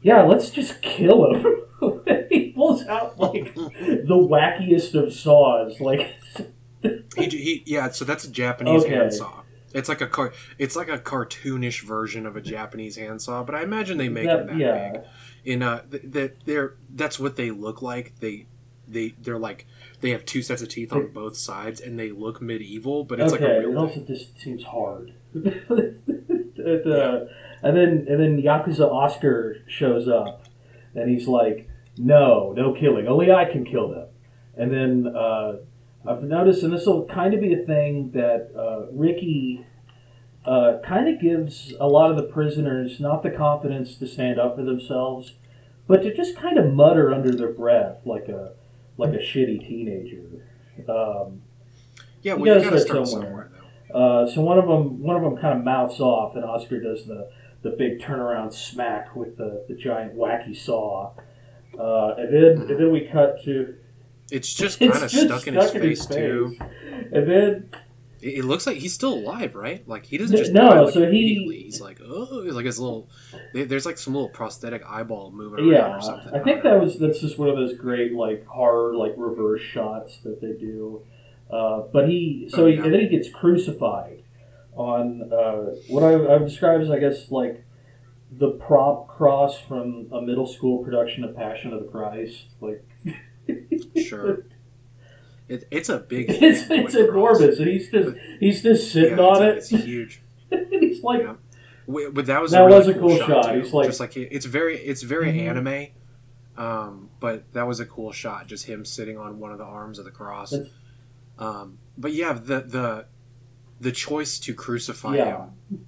"Yeah, let's just kill him." [LAUGHS] he pulls out like the wackiest of saws, like He, he yeah, so that's a Japanese Okay. handsaw. It's like a car. It's like a cartoonish version of a Japanese handsaw, but I imagine they make That- them that yeah. big. In uh, th- th- they're that's what they look like. They they they're like they have two sets of teeth on both sides, and they look medieval, but it's okay, like a real also thing. just seems hard. [LAUGHS] It, uh, and then and then Yakuza Oscar shows up, and he's like, "No, no killing. Only I can kill them." And then uh, I've noticed, and this will kind of be a thing that uh, Ricky uh, kind of gives a lot of the prisoners not the confidence to stand up for themselves, but to just kind of mutter under their breath like a like a shitty teenager. Um, Yeah, well, you gotta start somewhere. somewhere, though. uh, so one of them, one of them kind of mouths off, and Oscar does the, the big turnaround smack with the, the giant wacky saw. Uh, and then and then we cut to It's just [LAUGHS] kind of stuck in his face too. And then It, looks like he's still alive, right? Like he doesn't just no, die, like, so he- He's like, oh, he's like his little. There's like some little prosthetic eyeball moving around or something. I think that was that's just one of those great like horror like reverse shots that they do. Uh, but he so Oh, he, and then he gets crucified on uh, what I, I describe as I guess like the prop cross from a middle school production of Passion of the Christ. Like sure. [LAUGHS] It, it's a big. [LAUGHS] it's it's enormous, and he's just he's just sitting Yeah, on it. It's huge. [LAUGHS] he's like, Yeah. Wait, But that was That a really was a cool shot. too. He's like- just like it's very it's very Mhm. anime, um, but that was a cool shot. Just him sitting on one of the arms of the cross. Um, but yeah, the the the choice to crucify Yeah. him,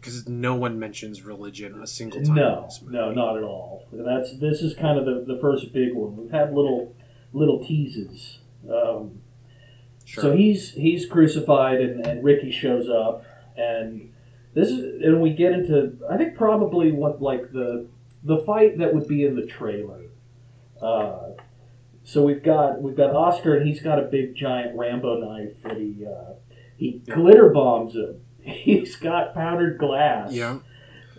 because no one mentions religion a single time. no, no, not at all. And that's this is kind of the, the first big one. We've had little little teases. Um, Sure. So he's he's crucified, and, and Ricky shows up, and this is and we get into I think probably what like the the fight that would be in the trailer. Uh, so we've got we've got Oscar, and he's got a big giant Rambo knife that he uh, he Yeah. glitter bombs him. [LAUGHS] He's got powdered glass. yeah,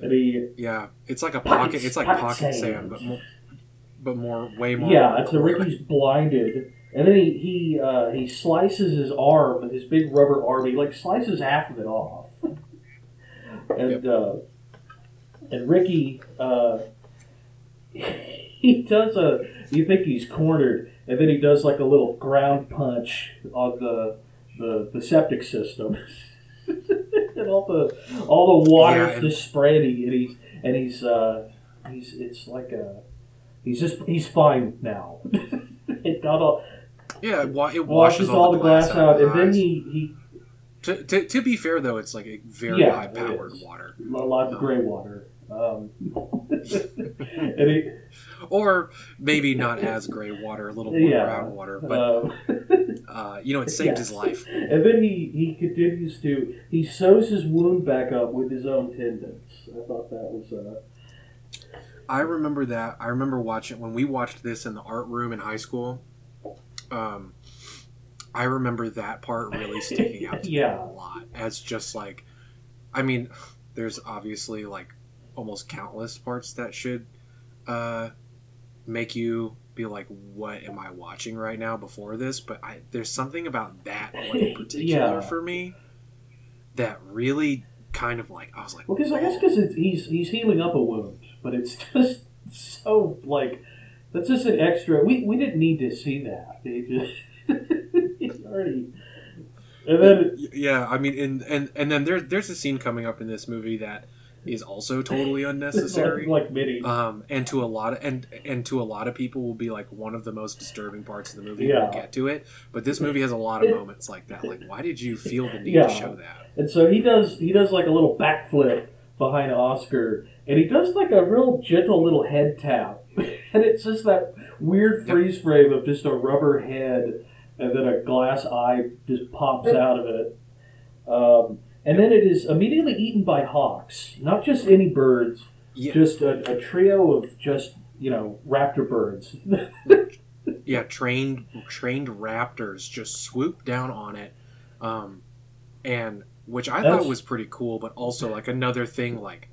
And he yeah. It's like a Pocket- pocket. It's like pocket sand. sand, but more, but more way more. Yeah, so core. Ricky's blinded, and then he he uh, he slices his arm his big rubber arm. He like slices half of it off, [LAUGHS] and uh, and Ricky uh, [LAUGHS] he does a. You think he's cornered, and then he does like a little ground punch on the the, the septic system. [LAUGHS] and all the all the water's Yeah, and- just spraying, and he's and he's uh, he's it's like a he's just he's fine now. [LAUGHS] it got all Yeah, it, wa- it washes, all the glass, out, of and then he he To, to, to be fair, though, it's like a very Yeah, high powered water. a lot of gray water. Um, [LAUGHS] and he, Or maybe not as gray water, a little more Yeah. brown water, but um, uh, you know, it [LAUGHS] saved yes. his life. and then he, he continues to he sews his wound back up with his own tendons. I thought that was uh, I remember that. I remember watching when we watched this in the art room in high school. Um, I remember that part really sticking out [LAUGHS] to Yeah. me a lot as just like, I mean, [SIGHS] there's obviously like almost countless parts that should uh, make you be like, "What am I watching right now?" Before this, but I there's something about that one in [LAUGHS] particular Yeah. for me that really kind of like I was like, well, because I guess because he's he's healing up a wound, but it's [LAUGHS] just so like that's just an extra. We we didn't need to see that. They just [LAUGHS] he's already. And then yeah i mean and and and then there, there's a scene coming up in this movie that is also totally unnecessary like, [LAUGHS] like mini. um and to a lot of and and to a lot of people will be like one of the most disturbing parts of the movie Yeah. we'll get to it but this movie has a lot of moments like that like why did you feel the need Yeah. to show that And so he does he does like a little backflip behind Oscar, and he does like a real gentle little head tap, [LAUGHS] and it's just that weird freeze frame of just a rubber head, and then a glass eye just pops out of it. Um, and then it is immediately eaten by hawks, not just any birds, yeah. just a, a trio of just you know raptor birds. [LAUGHS] yeah trained trained raptors just swoop down on it um and which i That's- thought was pretty cool but also like another thing like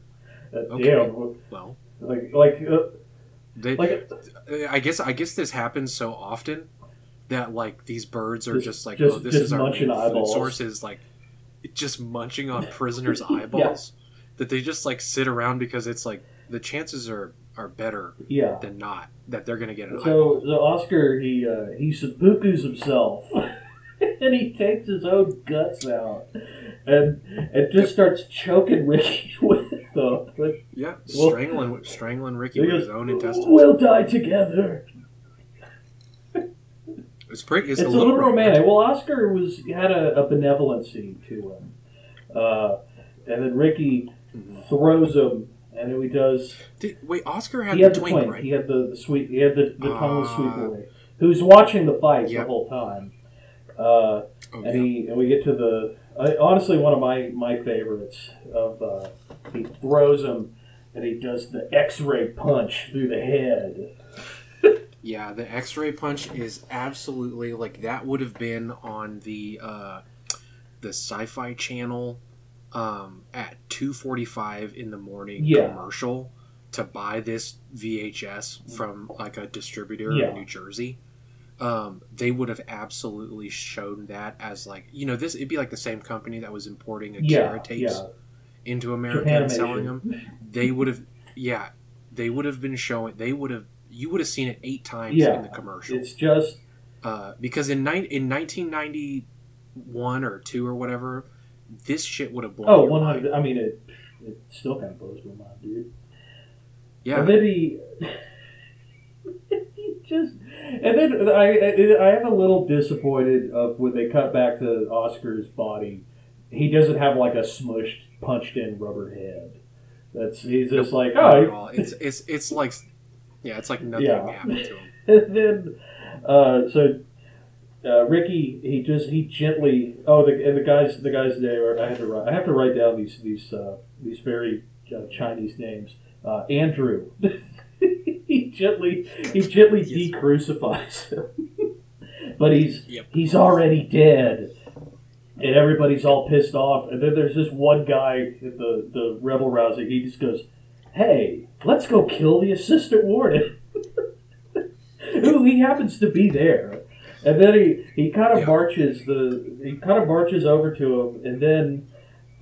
Uh, Okay. Damn, well like like uh, they like I guess I guess this happens so often that like these birds are Just- just, like just- oh this is our main food source is like just munching on [LAUGHS] prisoners' [LAUGHS] eyeballs that they just like sit around because it's like the chances are are better Yeah. than not that they're gonna get an eyeball. So, so Oscar, he uh, he seppuku's himself, [LAUGHS] and he takes his own guts out, and it just starts choking Ricky [LAUGHS] with. With, Yeah, Well- strangling strangling Ricky with goes, his own intestines. We'll die together. It's pretty. It's, It's, a little romantic. Well, Oscar was had a, a benevolency to him, uh, and then Ricky Mhm. throws him, and then he does. Did, wait, Oscar had he the had the twink, twink. right? He had the, the sweet. He had the, the tongueless sweet Ah. boy who's watching the fight Yep. the whole time. Uh, Oh, and yeah. he and we get to the I, honestly one of my my favorites of uh, he throws him and he does the X-ray punch through the head. [LAUGHS] Yeah, the X-ray punch is absolutely like that would have been on the uh, the Sci-Fi Channel um, at two forty-five in the morning Yeah. commercial to buy this VHS from like a distributor Yeah. in New Jersey. Um, they would have absolutely shown that as like you know this it'd be like the same company that was importing Akira Yeah, tapes yeah. into America and selling them. They would have yeah they would have been showing they would have you would have seen it eight times Yeah, in the commercial It's just uh, because in ni- in 1991 or two or whatever this shit would have blown oh 100. I mean it. It still kind of blows my mind, dude. yeah he, [LAUGHS] he just, and then I, I I am a little disappointed of when they cut back to Oscar's body. He doesn't have like a smushed, punched in rubber head. That's he's just like oh. all. it's it's it's like yeah it's like nothing Yeah. happened to him [LAUGHS] And then, uh, so uh, Ricky, he just he gently. Oh, the and the guys the guys there. I have to write. I have to write down these these uh, these very uh, Chinese names. Uh, Andrew. [LAUGHS] he gently he gently Yes. decrucifies him, [LAUGHS] but he's Yep. he's already dead. And everybody's all pissed off. And then there's this one guy, the the rebel rousing. He just goes, "Hey, let's go kill the assistant warden." [LAUGHS] who he happens to be there. And then he, he kind of Yeah. marches the he kind of marches over to him, and then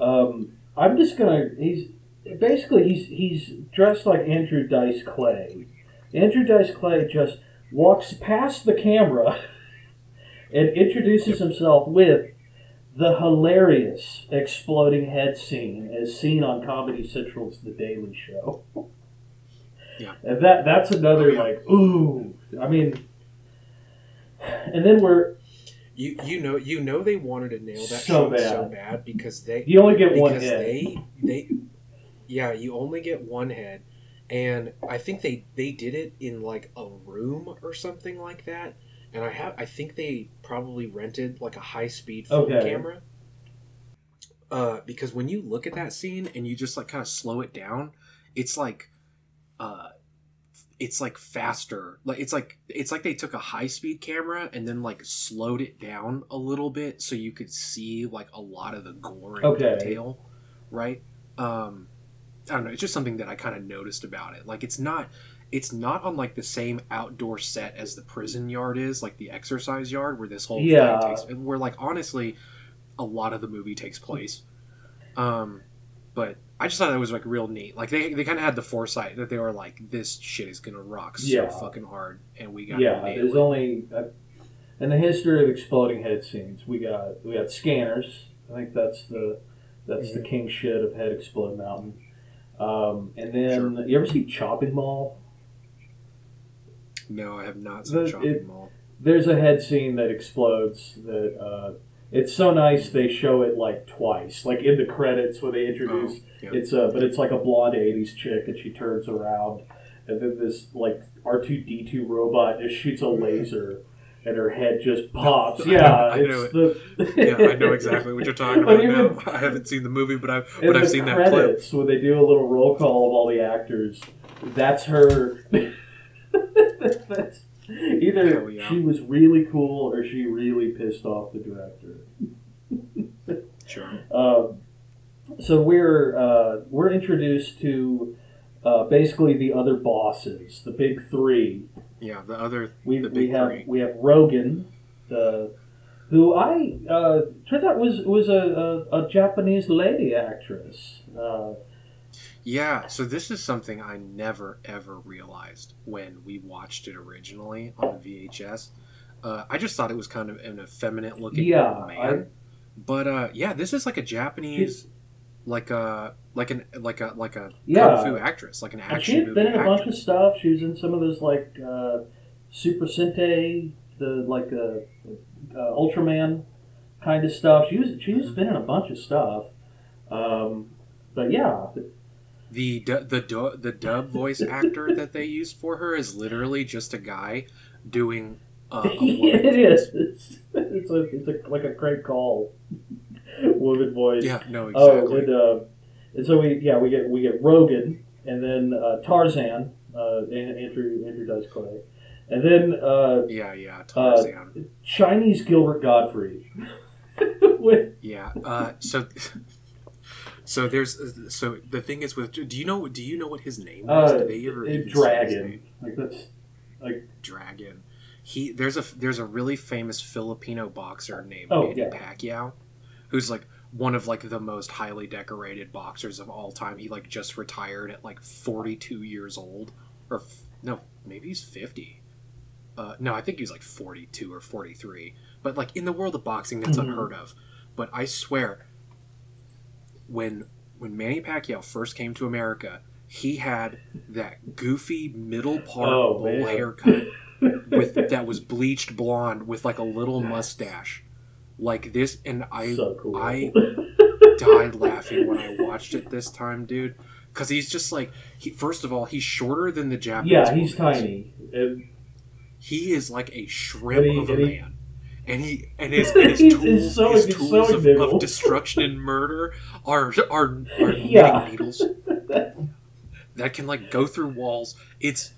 um, I'm just gonna he's basically he's he's dressed like Andrew Dice Clay. Andrew Dice Clay just walks past the camera and introduces himself with the hilarious exploding head scene as seen on Comedy Central's The Daily Show. Yeah. And that that's another like ooh. I mean and then we're you you know you know they wanted to nail that So shot so bad. bad because they you only get one head. they they yeah you only get one head and i think they they did it in like a room or something like that and i have i think they probably rented like a high speed film Okay. camera uh because when you look at that scene and you just like kind of slow it down it's like uh it's like faster like it's like it's like they took a high speed camera and then like slowed it down a little bit so you could see like a lot of the gore and Okay. detail right um i don't know it's just something that i kind of noticed about it like it's not it's not on like the same outdoor set as the prison yard is like the exercise yard where this whole Yeah. thing takes where like honestly a lot of the movie takes place um but I just thought that was like real neat. Like they, they kind of had the foresight that they were like, this shit is gonna rock so Yeah. fucking hard, and we got yeah, there's it. only uh, in the history of exploding head scenes, we got we got scanners. I think that's the that's Mm-hmm. the king shit of Head Explode Mountain. Um, and then you ever see Chopping Mall? No, I have not seen The- Chopping it- Mall. There's a head scene that explodes. That uh, it's so nice they show it like twice, like in the credits when they introduce. Oh, yeah. It's uh, but it's like a blonde '80s chick, and she turns around, and then this like R2D2 robot just shoots a laser, and her head just [LAUGHS] pops. Yeah, know- I it's know the yeah, I know [LAUGHS] exactly what you're talking about even-. I haven't seen the movie, but I've but I've seen that clip. credits when they do a little roll call of all the actors. That's her. [LAUGHS] that's either yeah. she was really cool or she really pissed off the director. Sure. Um, so we're uh, we're introduced to uh, basically the other bosses, the big three. Yeah, the other We, The we have three. we have Rogan, the who I uh, turns out was was a, a, a Japanese lady actress. Uh, Yeah, so this is something I never ever realized when we watched it originally on VHS. Uh, I just thought it was kind of an effeminate looking Yeah, man. But uh, yeah, this is like a Japanese, like a like an like a like a Yeah. kung fu actress, like an action movie been in a bunch of stuff. She was in some of those like uh, Super Sentai, the like uh, uh, Ultraman kind of stuff. She was she's been in a bunch of stuff. Um, but yeah, The du- the du- the dub voice actor [LAUGHS] that they used for her is literally just a guy doing. Uh, [LAUGHS] a it is. It's, [LAUGHS] it's, a, it's a, like a great call. Woman voice. Yeah, no, Oh, exactly. and, uh, and so we yeah we get we get Rogan and then uh, Tarzan. Uh, An- Andrew Andrew Dice Clay, and then uh, yeah, yeah, Tarzan. Chinese Gilbert Gottfried. [LAUGHS] With, Yeah. Uh, so, so there's so the thing is with do you know do you know what his name was? uh, Did they ever uh, even Dragon. Like that's Dragon. He there's a there's a really famous Filipino boxer named Oh, Manny yeah. Pacquiao, who's like one of like the most highly decorated boxers of all time. He like just retired at like 42 years old, or f- no, maybe he's 50. Uh, no, I think he's like 42 or 43. But like in the world of boxing, that's Mhm. unheard of. But I swear, when when Manny Pacquiao first came to America, he had that goofy middle part Oh, bowl man. haircut [LAUGHS] with that was bleached blonde with like a little mustache, like this. And I so cool. I [LAUGHS] died laughing when I watched it this time, dude. Because he's just like, he, first of all, he's shorter than the Japanese. yeah, he's tiny. And He is like a shrimp he- of a he- man. And he and [LAUGHS] his, and his tools, so- his tools so of, of destruction and murder are are, are [LAUGHS] Yeah. needles that can like go through walls. It's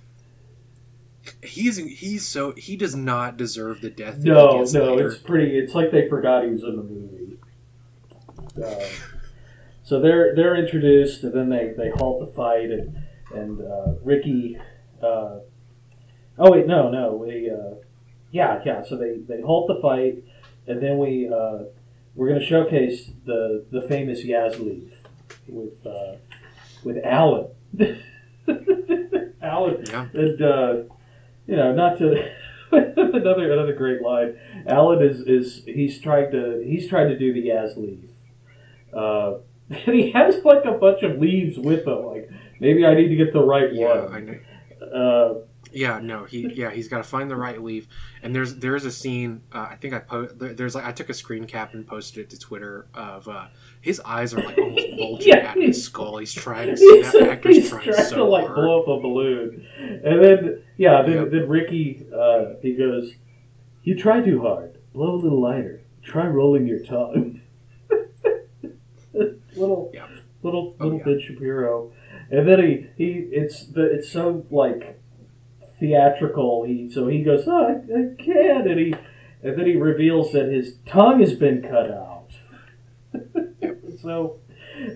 he's he's so he does not deserve the death. no, no, later. it's pretty. It's like they forgot he was in the movie. Uh, so they're they're introduced, and then they, they halt the fight, and and uh, Ricky. Uh, oh wait, no, no, we. Uh, yeah, yeah. So they, they halt the fight, and then we uh, we're going to showcase the the famous Yazleaf with uh, with Alan. [LAUGHS] Alan yeah. and uh, you know, not to [LAUGHS] another another great line. Alan is is he's trying to he's trying to do the as leaf, uh, [LAUGHS] and he has like a bunch of leaves with him. Like maybe I need to get the right Yeah, one. I know. Uh, Yeah, no, he yeah he's got to find the right leaf. And there's there's a scene uh, I think I po- there's like I took a screen cap and posted it to Twitter of uh, his eyes are like almost [LAUGHS] bulging Yeah, out of his skull. He's trying. he's, that actor's he's trying, trying so to like hard. blow up a balloon, and then yeah, then, Yep. then Ricky uh, he goes, "You try too hard. Blow a little lighter. Try rolling your tongue." [LAUGHS] little Yeah. little Oh, little yeah. Ben Shapiro, and then he he it's the it's so like theatrical. He so he goes, oh, I, I can't, and he and then he reveals that his tongue has been cut out. So,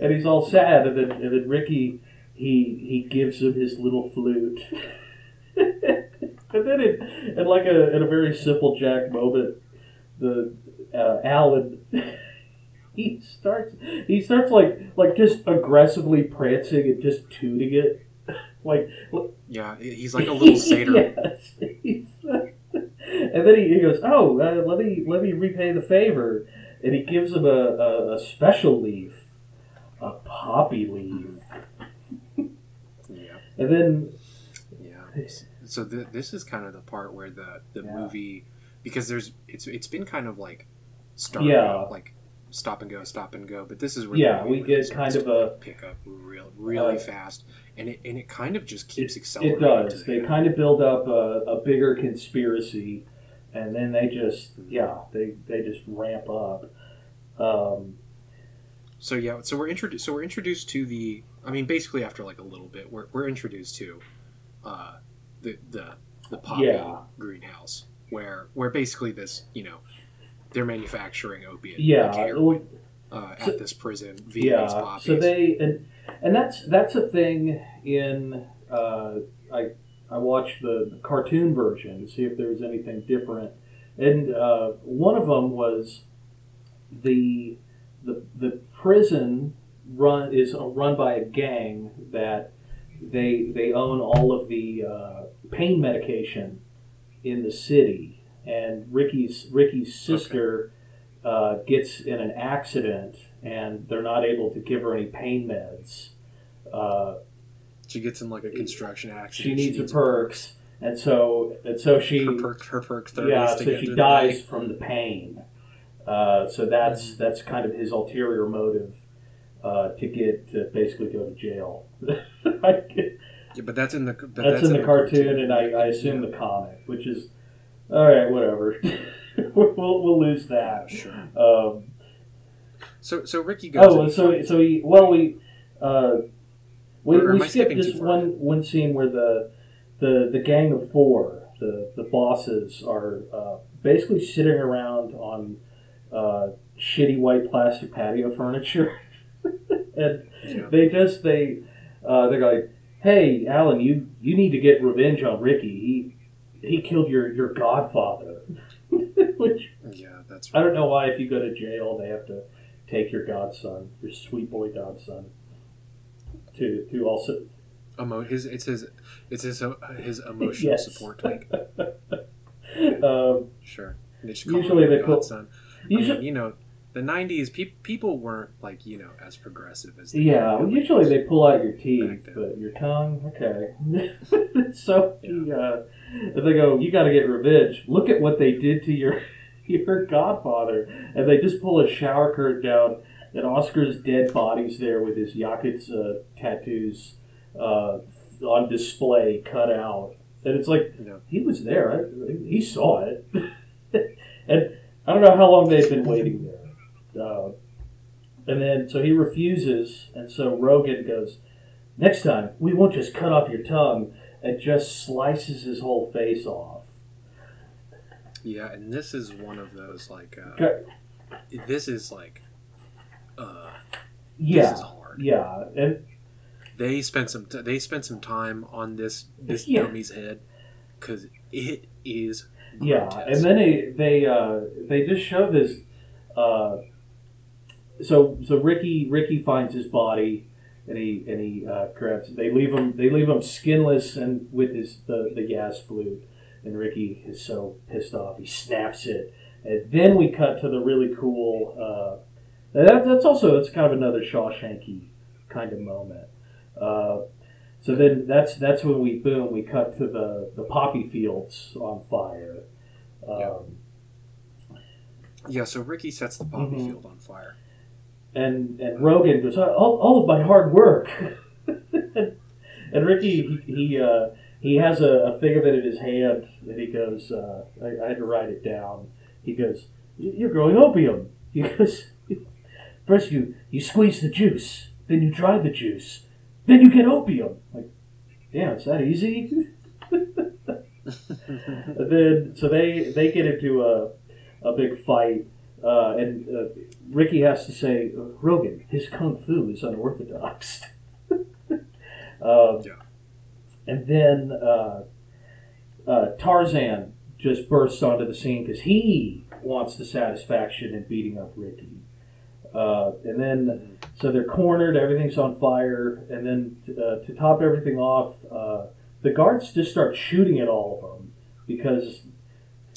and he's all sad, and then and then Ricky he he gives him his little flute. [LAUGHS] and then in, in like a in a very simple Jack moment, the uh, Alan [LAUGHS] he starts he starts like like just aggressively prancing and just tooting it [LAUGHS] like Yeah, he's like a little satyr. yes. And then he, he goes, "Oh, uh, let me let me repay the favor," and he gives him a, a, a special leaf, a poppy leaf, Yeah, and then yeah. So th- this is kind of the part where the the Yeah. movie because there's it's it's been kind of like starting Yeah. like stop and go, stop and go. But this is where yeah, we get kind of a pick up real really Uh, fast, and it and it kind of just keeps it accelerating. It does. They the- kind of build up a, a bigger conspiracy, and then they just yeah they they just ramp up. Um, So yeah, so we're introduced. So we're introduced to the. I mean, basically after like a little bit, we're, we're introduced to uh, the the the poppy Yeah. greenhouse, where where basically this you know they're manufacturing opiate yeah, like heroin, uh, so- at this prison via these yeah. poppies. So they and and that's that's a thing in uh, I I watched the, the cartoon version to see if there was anything different. And uh, one of them was the the the prison run is run by a gang that they they own all of the uh, pain medication in the city, and Ricky's Ricky's sister uh, gets in an accident, and they're not able to give her any pain meds. She gets in like a construction accident. she needs the some perks, and so and so she Her perk, her perk 30s yeah, so she through the dies from the pain. Uh, so that's that's kind of his ulterior motive uh, to get to basically go to jail. [LAUGHS] Yeah, but that's in the but that's, in the cartoon, and I, I assume Yeah. the comic, which is all right. Whatever. [LAUGHS] we'll, we'll lose that. Sure. Um, So so Ricky goes. oh, so so he well we uh, we, Or we skipped this one one scene where the the the gang of four the the bosses are uh, basically sitting around on uh, shitty white plastic patio [LAUGHS] furniture, and Yeah. they just they uh, they're like, hey Alan, you you need to get revenge on Ricky. He he killed your your godfather, [LAUGHS] which yeah, that's I don't know why if you go to jail they have to take your godson, your sweet boy godson, to to also Emo- his it's his it's his uh, his emotional Yes. support tank. [LAUGHS] um, Sure. They Usually they the put- godson. I usually, mean, you know, the '90s pe- people weren't like you know as progressive as they yeah, well, usually they pull out your teeth, but your tongue, okay. [LAUGHS] so he, uh, they go, you got to get revenge. Look at what they did to your [LAUGHS] your godfather, and they just pull a shower curtain down, and Oscar's dead body's there with his Yakuza tattoos uh, on display, cut out, and it's like know, he was there. I, he saw it, [LAUGHS] and I don't know how long they've been waiting there. Uh, and then so he refuses, and so Rogan goes, "Next time, we won't just cut off your tongue," and just slices his whole face off. yeah, and this is one of those like uh, this is like uh, Yeah, this is hard. yeah, and They spent some t- they spent some time on this this Yeah. dummy's head because it is Yeah, grotesque. and then they they uh, they just show this. Uh, so so Ricky Ricky finds his body, and he and he uh, grabs. They leave him they leave him skinless and with his the the gas flute, and Ricky is so pissed off he snaps it, and then we cut to the really cool. That, that's also that's kind of another Shawshanky kind of moment. Uh, so then that's that's when we boom we cut to the the poppy fields on fire. Um, Yeah. yeah. So Ricky sets the poppy Mhm. field on fire. and and Rogan goes, all, all of my hard work. and, [LAUGHS] and Ricky, he he, uh, he has a, a thing of it in his hand, and he goes, uh, I, I had to write it down. He goes, "You're growing opium." [LAUGHS] He goes, first you you squeeze the juice, then you dry the juice, then you get opium. Like, damn, it's that easy. [LAUGHS] Then so they they get into a a big fight, uh, and uh, Ricky has to say, Rogan, his kung fu is unorthodox. [LAUGHS] um, Yeah. And then uh, uh, Tarzan just bursts onto the scene because he wants the satisfaction in beating up Ricky. Uh, and then, so they're cornered, everything's on fire, and then uh, to top everything off, uh, the guards just start shooting at all of them because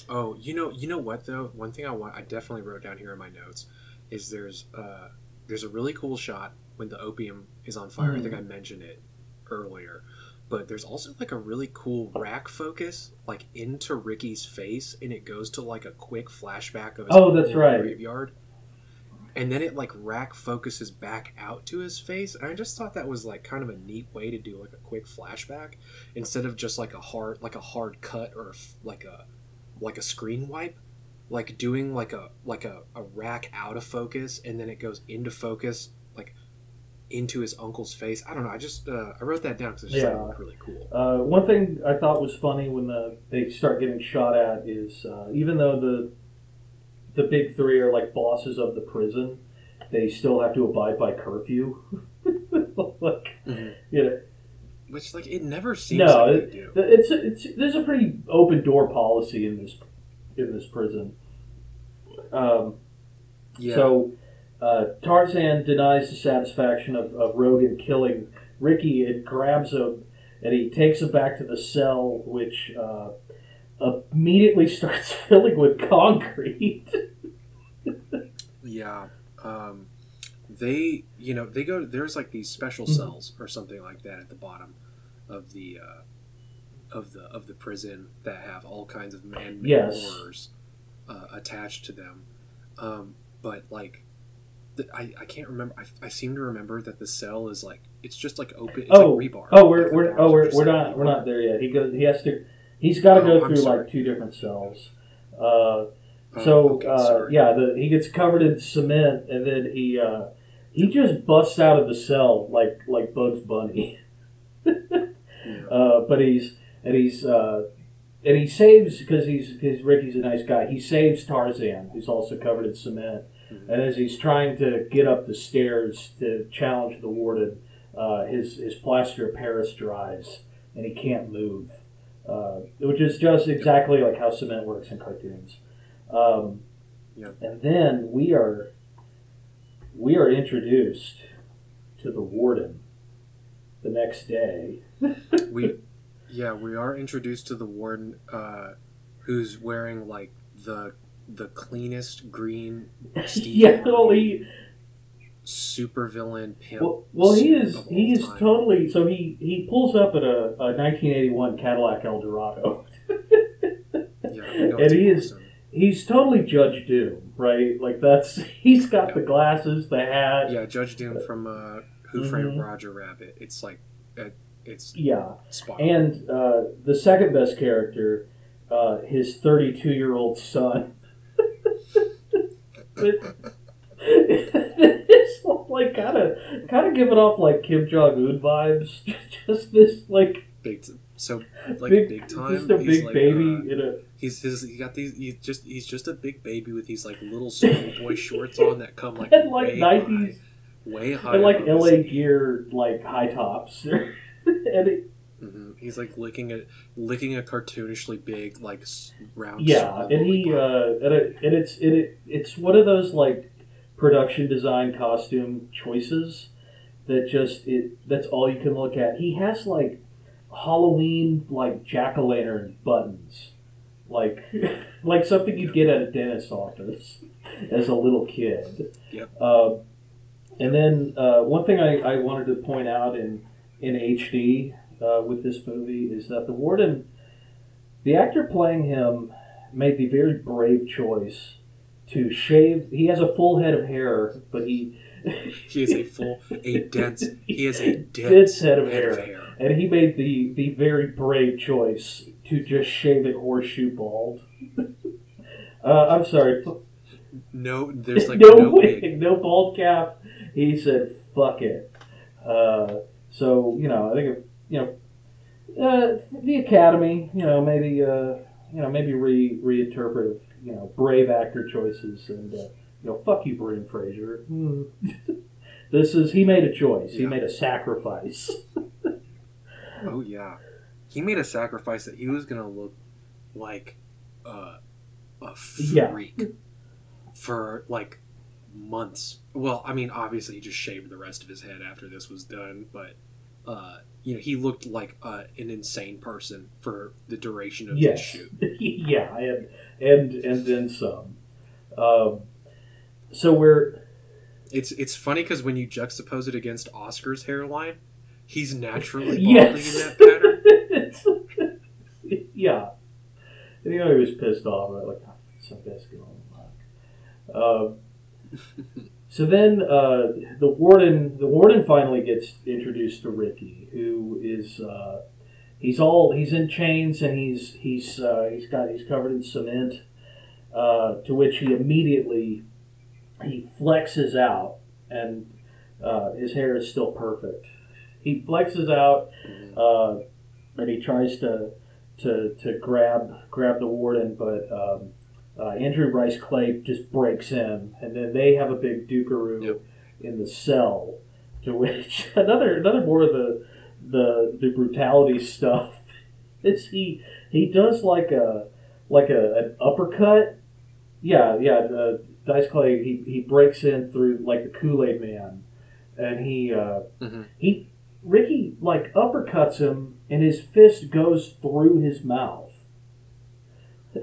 Oh, you know, you know what though? One thing I want, I definitely wrote down here in my notes, is there's uh, there's a really cool shot when the opium is on fire. I think I mentioned it earlier, but there's also like a really cool rack focus, like into Ricky's face, and it goes to like a quick flashback of his Oh, that's right. graveyard, and then it like rack focuses back out to his face. And I just thought that was like kind of a neat way to do like a quick flashback instead of just like a hard like a hard cut or like a like a screen wipe like doing like a like a, a rack out of focus and then it goes into focus like into his uncle's face i don't know i just uh, i wrote that down because it's Yeah. really cool Uh, one thing I thought was funny when the, they start getting shot at is uh, even though the the big three are like bosses of the prison, they still have to abide by curfew. [LAUGHS] like, you know, which like it never seems No, like they do it's it's there's a pretty open door policy in this in this prison. Um, Yeah. So uh, Tarzan denies the satisfaction of, of Rogan killing Ricky and grabs him, and he takes him back to the cell, which uh, immediately starts [LAUGHS] filling with concrete. Yeah. Um, they, you know, they go. There's like these special Mhm. cells or something like that at the bottom of the uh, of the of the prison that have all kinds of man-made Yes. horrors uh, attached to them. Um, but like, the, I I can't remember. I, I seem to remember that the cell is like it's just like open. It's Oh, like rebar. oh, we're, we're oh we're, we're not we're not there yet. He goes. He has to. He's got to Oh, go through like two different cells. Uh, Oh, so okay, uh, yeah, the, he gets covered in cement, and then he uh, he just busts out of the cell like like Bugs Bunny. [LAUGHS] Uh, but he's and he's uh, and he saves because he's because Ricky's a nice guy. He saves Tarzan, who's also covered in cement. Mhm. And as he's trying to get up the stairs to challenge the warden, uh, his his plaster of Paris dries and he can't move, uh, which is just exactly like how cement works in cartoons. Um, Yeah. And then we are we are introduced to the warden the next day. we yeah we are introduced to the warden uh, who's wearing like the the cleanest green [LAUGHS] yeah, well, he super villain pimp well, well he is he is time. totally so he he pulls up at a, a 1981 Cadillac Eldorado. yeah, and he is- awesome. He's totally Judge Doom, right? Like that's [LAUGHS] he's got the glasses, the hat. yeah Judge Doom from uh, Who Framed Mhm. Roger Rabbit it's like uh, it's Yeah. spot. And uh, the second best character, uh, his 32 year old son. [LAUGHS] it's like kind of kind of giving off like Kim Jong Un vibes. [LAUGHS] Just this like big t- so like big, big, time just a he's big like, baby uh, in a he's his, he got these he's just he's just a big baby with these like little schoolboy [LAUGHS] shorts on that come like and like 90s way high and like LA gear like high tops. [LAUGHS] and it, hmm He's like licking a licking a cartoonishly big like round. Yeah, and he uh, and, it, and it's and it, it's one of those like production design costume choices that just it that's all you can look at. He has like Halloween like jack o' lantern buttons, like [LAUGHS] like something you'd get at a dentist's office [LAUGHS] as a little kid. Yep. Um, and then uh, one thing I, I wanted to point out in in HD uh, with this movie is that the warden, the actor playing him, made the very brave choice to shave. He has a full head of hair, but he [LAUGHS] he is a full a dense he has a [LAUGHS] dense, dense head of head hair, of hair. and he made the the very brave choice to just shave it horseshoe bald. [LAUGHS] uh, I'm sorry, No, there's like no, no, wig, wig. no bald cap. He said, "Fuck it." Uh, so you know, I think if, you know uh, the Academy, you know, maybe uh, you know maybe re reinterpret you know brave actor choices and uh, you know fuck you, Brendan Fraser. Hmm. [LAUGHS] this is he made a choice. He made a sacrifice. [LAUGHS] Oh yeah, he made a sacrifice that he was gonna look like uh, a Yeah. freak for like months. Well, I mean, obviously he just shaved the rest of his head after this was done, but uh, you know he looked like uh, an insane person for the duration of yes, this shoot. [LAUGHS] yeah, and and and then some. Um, so we're It's it's funny because when you juxtapose it against Oscar's hairline, he's naturally [LAUGHS] balding yes. in that pattern. [LAUGHS] Yeah. And you know he was pissed off. Right? Like, oh, some guy's going on. Um, so then uh, the warden, the warden finally gets introduced to Ricky, who is uh, he's all he's in chains and he's he's uh, he's got he's covered in cement. Uh, to which he immediately he flexes out, and uh, his hair is still perfect. He flexes out uh, and he tries to to to grab grab the warden, but um, uh, Andrew Dice Clay just breaks in, and then they have a big dukeroo Yep. in the cell. To which [LAUGHS] another another more of the the the brutality stuff [LAUGHS] is he he does like a like a an uppercut. Yeah, yeah. The Dice Clay he, he breaks in through like the Kool Aid Man, and he uh, Mhm. he Ricky like uppercuts him, and his fist goes through his mouth.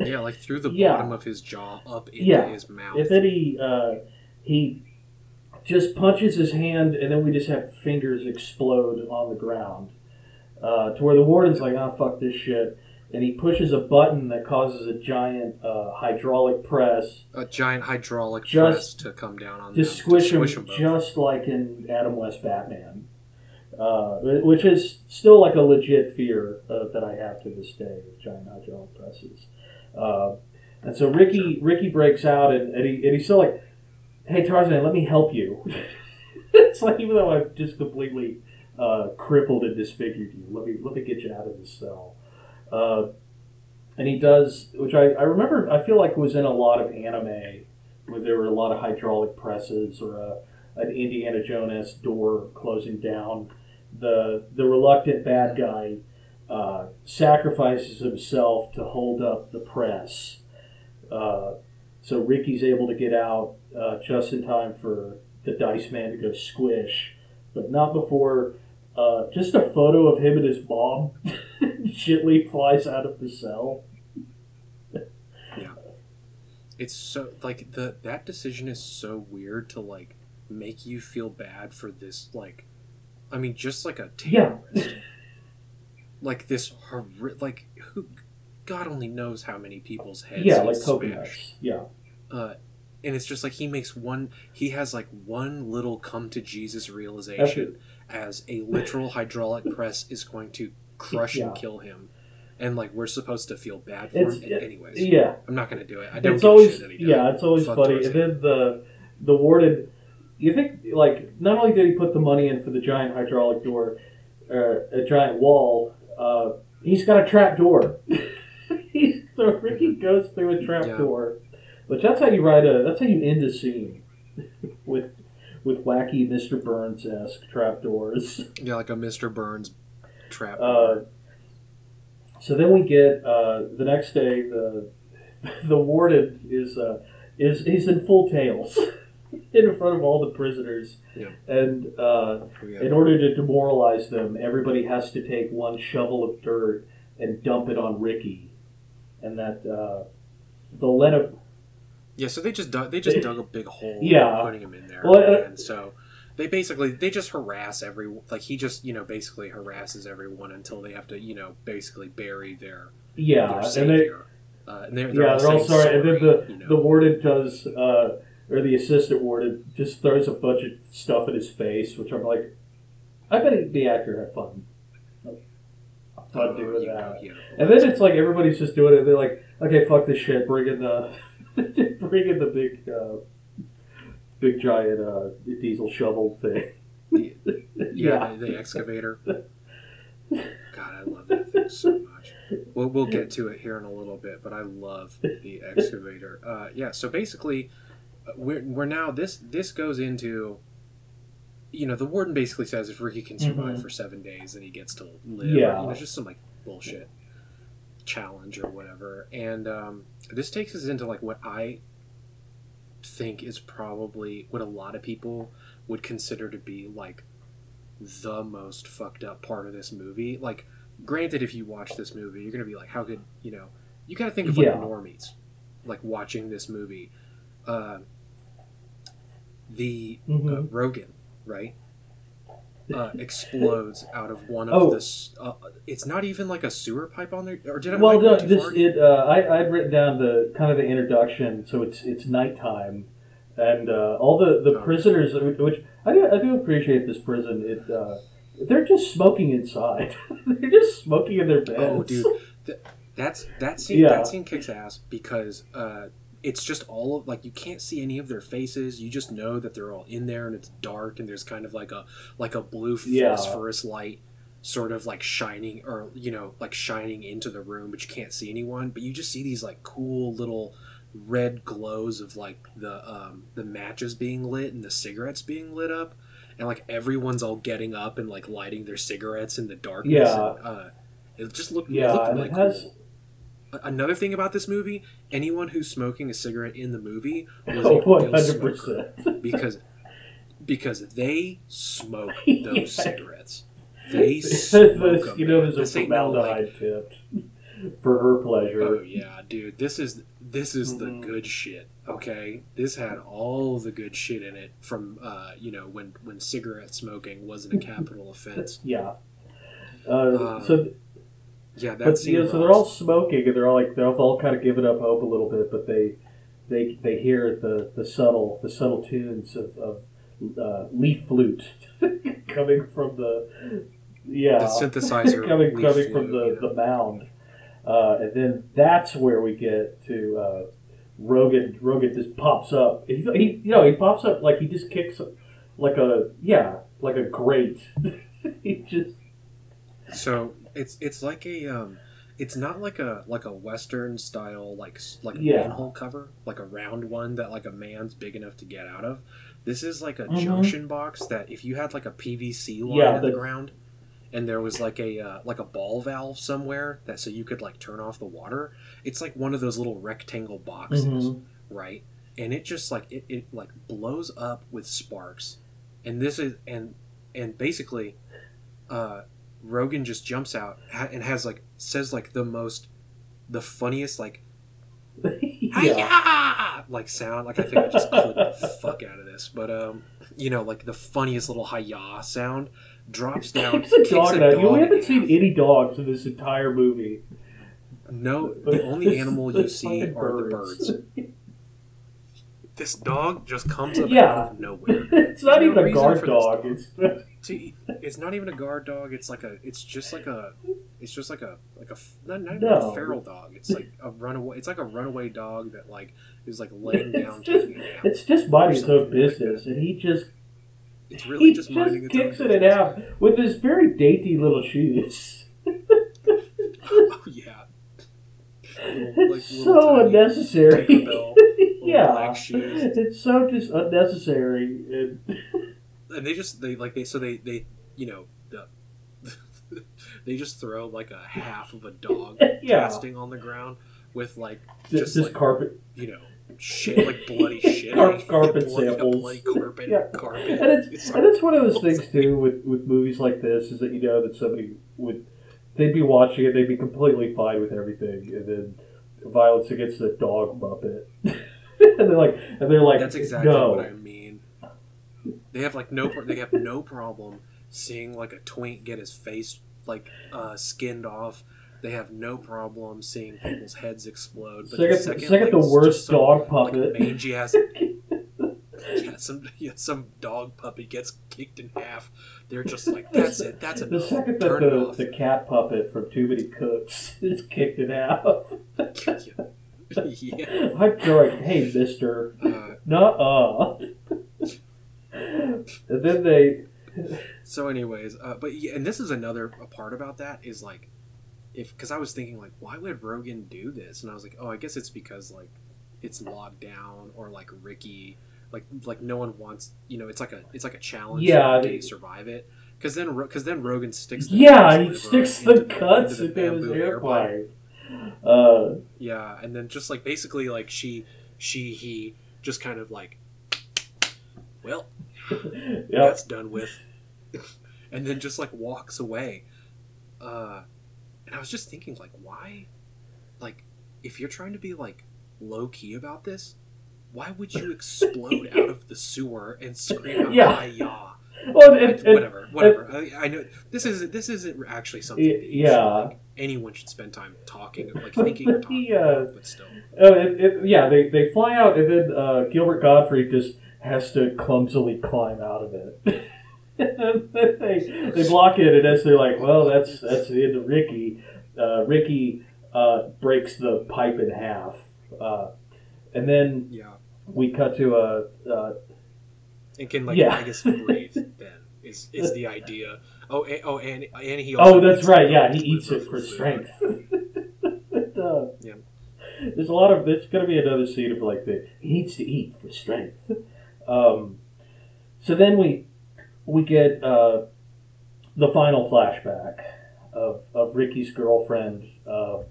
Yeah, like through the Yeah. bottom of his jaw up into Yeah. his mouth. And then he uh, he just punches his hand, and then we just have fingers explode on the ground. Uh, to where the warden's like, "Ah, fuck this shit," and he pushes a button that causes a giant uh, hydraulic press a giant hydraulic Just- press to come down on to them, squish him, both. just like in Adam West Batman, uh, which is still like a legit fear uh, that I have to this day giant hydraulic presses. Uh, and so Ricky Ricky breaks out and, and, he, and he's still like, "Hey Tarzan, let me help you." [LAUGHS] it's like even though I've just completely uh, crippled and disfigured you, let me let me get you out of this cell. Uh, and he does, which I, I remember. I feel like was in a lot of anime where there were a lot of hydraulic presses or a, an Indiana Jones door closing down. The the reluctant bad guy uh, sacrifices himself to hold up the press. Uh, so Ricky's able to get out uh, just in time for the Dice Man to go squish, but not before uh, just a photo of him and his mom. [LAUGHS] Shitley flies out of the cell. Yeah, it's so like the that decision is so weird to like make you feel bad for this like, I mean, just like a Yeah. [LAUGHS] like this horri- like who, God only knows how many people's heads. yeah, like coconuts. Yeah. Uh, and it's just like he makes one. He has like one little come to Jesus realization as a literal [LAUGHS] hydraulic press is going to crush Yeah. and kill him, and like we're supposed to feel bad for It's- him. Anyways, Yeah. I'm not gonna do it. I don't. it's always shit that he yeah, it's always Fuck funny. And then the the warden, you think like not only did he put the money in for the giant hydraulic door, uh, a giant wall, uh, he's got a trap door. [LAUGHS] He- so Ricky goes through a trap Yeah. door, which that's how you write a that's how you end a scene [LAUGHS] with with wacky Mr. Burns esque trap doors. [LAUGHS] Yeah, like a Mr. Burns trap. Uh, so then we get uh, the next day. The the warden is uh, is he's in full tails [LAUGHS] in front of all the prisoners, Yeah. and uh, Yeah. in order to demoralize them, everybody has to take one shovel of dirt and dump it on Ricky, and that uh, they'll let him. Yeah, so they just dug, they just dug a big hole, Yeah. putting him in there, Well, uh, and so they basically they just harass every like he just you know basically harasses everyone until they have to you know basically bury their Yeah, their and they uh, and they're, they're yeah all they're all saying sorry, and then the you know. the warden does. Uh, or the assistant warden just throws a bunch of stuff in his face, which I'm like, I bet the actor had fun. Fun uh, doing that. And then it's like everybody's just doing it. They're like, okay, fuck this shit. Bring in the, [LAUGHS] bring in the big, uh, big giant uh, diesel shovel thing. yeah, The, [LAUGHS] the excavator. God, I love that thing so much. We'll, we'll get to it here in a little bit, but I love the excavator. Uh, yeah, so basically, we're, we're now this this goes into, you know, the warden basically says if Ricky can survive Mhm. for seven days, then he gets to live. Yeah. or, you know, just some like bullshit challenge or whatever. And um, this takes us into like what I think is probably what a lot of people would consider to be like the most fucked up part of this movie. Like, granted, if you watch this movie, you're gonna be like, how could you know? You got to think of like Yeah. normies, like watching this movie. Uh, the uh, Mhm. Rogan, right? Uh, explodes out of one of Oh. the. s- Uh, it's not even like a sewer pipe on there, or did I? Well, no, this far? it. Uh, I I'd written down the kind of the introduction, so it's it's nighttime, and uh, all the the Oh. prisoners, which I do, I do appreciate this prison. It uh, they're just smoking inside. [LAUGHS] they're just smoking in their beds. Oh, dude, Th- that's that [LAUGHS] scene. Yeah. That scene kicks ass because uh, it's just all of like you can't see any of their faces. You just know that they're all in there, and it's dark, and there's kind of like a like a blue Yeah. phosphorus light, sort of like shining or you know like shining into the room, but you can't see anyone. But you just see these like cool little red glows of like the um, the matches being lit and the cigarettes being lit up. And like everyone's all getting up and like lighting their cigarettes in the darkness. Yeah. And, uh, it just looked it Yeah, looked really it has cool. Another thing about this movie: anyone who's smoking a cigarette in the movie [LAUGHS] was Oh, a one hundred smoker percent. because because they smoke [LAUGHS] Yeah. those cigarettes. They [LAUGHS] smoke them. You know, there's This a ain't no, like, for her pleasure. Oh yeah, dude. This is this is Mhm. the good shit. Okay, this had all the good shit in it from uh, you know when when cigarette smoking wasn't a capital offense. Yeah. Uh, Uh, so, Yeah, that but scene. you know, so they're all smoking, and they're all like they're all kind of giving up hope a little bit, but they they they hear the, the subtle the subtle tunes of, of uh, leaf flute [LAUGHS] coming from the yeah the synthesizer [LAUGHS] coming coming flute, from the, know. the mound, uh, and then that's where we get to uh, Rogan. Rogan just pops up. He, he you know he pops up like he just kicks like a yeah like a grate. [LAUGHS] he just So it's it's like a um, it's not like a like a western style like like Yeah. manhole cover like a round one that like a man's big enough to get out of. This is like a Mhm. junction box that if you had like a PVC line Yeah, in the ground, and there was like a uh, like a ball valve somewhere that so you could like turn off the water. It's like one of those little rectangle boxes, Mhm. right? And it just like it, it like blows up with sparks, and this is and and basically, uh, Rogan just jumps out and has like says like the most, the funniest like [LAUGHS] yeah. like sound. Like I think I just clipped the fuck out of this, but um, you know, like the funniest little hi sound drops down. Kicks a dog a. You haven't seen any dogs in this entire movie. No, the only animal you [LAUGHS] see are the birds. [LAUGHS] This dog just comes up Yeah. out of nowhere. [LAUGHS] it's not no even a reason guard dog. dog. It's See, [LAUGHS] it's not even a guard dog. It's like a. It's just like a. It's just like a like a not, not even No. a feral dog. It's like a runaway. It's like a runaway dog that like is like laying down just- a it's just minding its own business, and he just It's really he just just, minding its own kicks it business. half with his very dainty little shoes. [LAUGHS] Oh yeah. Little, like, It's so unnecessary. Yeah, black shoes. it's so just unnecessary. And [LAUGHS] and they just they like they so they they you know the [LAUGHS] they just throw like a half of a dog [LAUGHS] yeah, casting on the ground with like just, just like carpet. you know shit like bloody shit Carp- carpet bloody, samples. bloody carpet Yeah. carpet And it's, It's and it's one of those things too with, with movies like this is that you know that somebody would they'd be watching it they'd be completely fine with everything and then violence against the dog muppet [LAUGHS] and they're like and they're like that's exactly no. what I mean. They have like no they have no problem seeing like a twink get his face like uh, skinned off. They have no problem seeing people's heads explode. But second, the second, second like, the worst some, dog like puppet. mangy [LAUGHS] ass yeah, some yeah, some dog puppy gets kicked in half. They're just like, that's it, that's the second that the, the cat puppet from Too Many Cooks [LAUGHS] is kicked in half yeah. I'm going hey mister Uh, nuh-uh and then they so, anyways, uh, but yeah, and this is another a part about that is like, if because I was thinking like, why would Rogan do this? And I was like, oh, I guess it's because like it's locked down or like Ricky, like like no one wants, you know, it's like a it's like a challenge. Yeah, to they- survive it. Because then, because then Rogan sticks. the yeah he sticks into the cuts into into, the bamboo airplane uh Yeah, and then just like basically like she she he just kind of like well, [LAUGHS] Yep. that's done with. [LAUGHS] and then just like walks away. Uh and I was just thinking like why like if you're trying to be like low key about this, why would you [LAUGHS] explode out of the sewer and scream out Yeah. "Hi, yah"? [LAUGHS] Well, I- and, and, whatever, whatever. I, I know this isn't this isn't actually something. Y- that you should, yeah. like, anyone should spend time talking, like thinking But talking, uh, but still. uh, yeah, they, they fly out, and then uh, Gilbert Gottfried just has to clumsily climb out of it. [LAUGHS] They, they block it, and as they're like, well, that's that's the end of Ricky. Uh, Ricky uh, breaks the pipe in half, uh, and then Yeah, we cut to a. Uh, can like Yeah. I guess breathe. Then is is the idea. Oh, and, oh, and and he. oh, that's right. Yeah, he eats it for food. strength. [LAUGHS] It does. Yeah. There's a lot of. There's going to be another scene of like the he needs to eat for strength. Um, so then we we get uh, the final flashback of, of Ricky's girlfriend uh,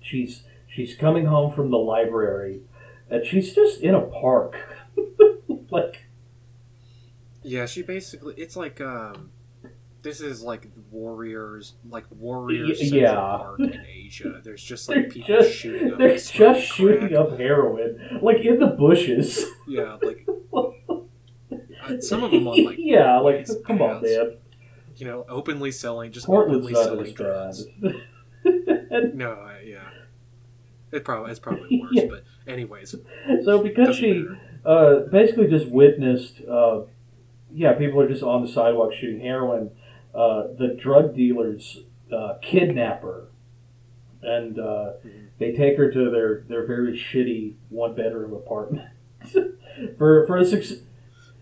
she's she's coming home from the library, and she's just in a park, [LAUGHS] like Yeah, she basically it's like um this is like warriors like warriors yeah. Park in [LAUGHS] Asia. There's just like people just shooting up they're just shooting crack. up heroin, like in the bushes. Yeah, like [LAUGHS] uh, some of them on like yeah, like come on, man. You know, openly selling just Portland's openly selling drugs. [LAUGHS] No, yeah. It probably it's probably worse, Yeah. but anyways, so because she uh, basically just witnessed, uh, yeah, people are just on the sidewalk shooting heroin. Uh, the drug dealers uh, kidnap her, and uh, Mhm. they take her to their, their very shitty one bedroom apartment [LAUGHS] for for a suc-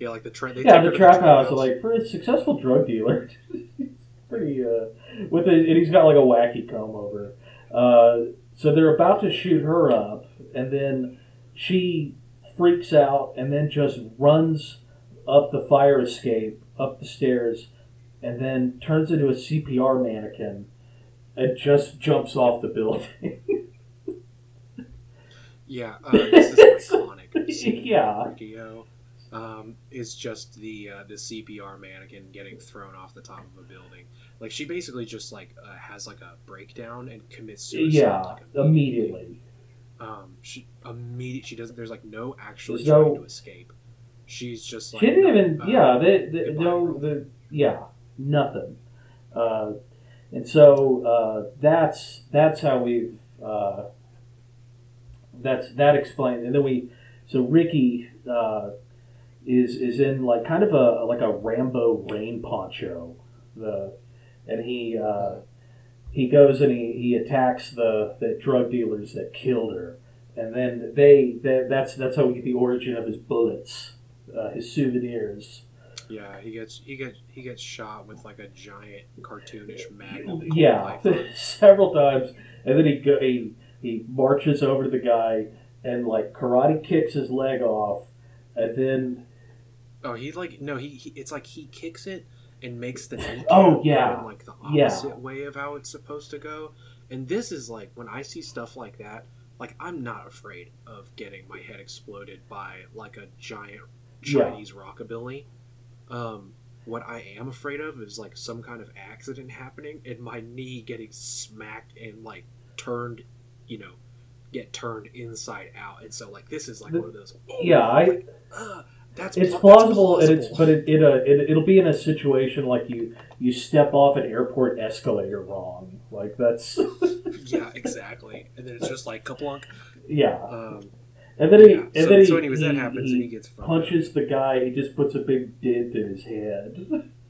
Yeah, like the tra- they yeah take her the trap house. Like for a successful drug dealer, [LAUGHS] pretty uh, with a, and he's got like a wacky comb over. Uh, so they're about to shoot her up, and then she freaks out and then just runs up the fire escape, up the stairs, and then turns into a CPR mannequin and just jumps off the building. [LAUGHS] Yeah, uh, this is iconic. [LAUGHS] Yeah. Riki-Oh, um, is just the uh, the CPR mannequin getting thrown off the top of a building. Like she basically just like uh, has like a breakdown and commits suicide. yeah, like, immediately. Um, she immediate. She doesn't. There's like no actually There's trying no- to escape. She's just like She didn't even. uh, yeah, they, they, no, the yeah, nothing. Uh, and so uh, that's that's how we've. Uh, that's that explained and then we. So Ricky uh, is is in like kind of a like a Rambo rain poncho, the, and he uh, he goes and he, he attacks the the drug dealers that killed her, and then they, they that's that's how we get the origin of his bullets uh, his souvenirs. Yeah, he gets he gets he gets shot with like a giant cartoonish called Yeah, [LAUGHS] several times, and then he go, he he marches over to the guy and like karate kicks his leg off, and then Oh, he like no, he, he it's like he kicks it and makes the kneecap Oh, yeah. in like the Yeah. opposite way of how it's supposed to go. And this is like when I see stuff like that, like I'm not afraid of getting my head exploded by like a giant Yeah. Chinese rockabilly. Um, what I am afraid of is like some kind of accident happening and my knee getting smacked and like turned, you know, get turned inside out. And so like this is like The- one of those. yeah, I like, uh, that's it's pl- plausible, that's and it's but it, it, uh, it it'll be in a situation like you you step off an airport escalator wrong, like that's [LAUGHS] yeah, exactly. And then it's just like kaplunk. yeah, Um, and then he yeah. and so, then he, so anyways, that happens, he and he gets up. punches the guy. He just puts a big dent in his head. [LAUGHS]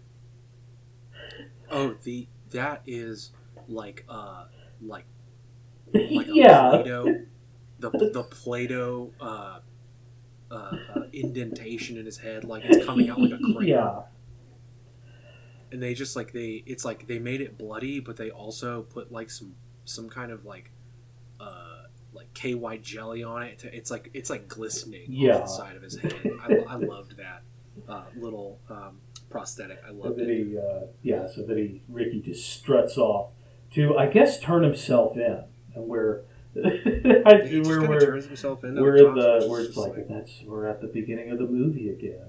Oh, the that is like uh like like a [LAUGHS] yeah, Play-Doh, the [LAUGHS] the Play-Doh uh, uh, uh, indentation in his head, like it's coming out like a crater. yeah. And they just like they, it's like they made it bloody, but they also put like some some kind of like like KY jelly on it. It's like it's like glistening Yeah. the side of his head. I, I loved that uh, little um, prosthetic. I loved then it. he, uh, yeah, so that he, Ricky just struts off to, I guess, turn himself in, and we're, [LAUGHS] I, He we're, we're, turns himself into we're in the, where It's it's like, that's, we're at the beginning of the movie again.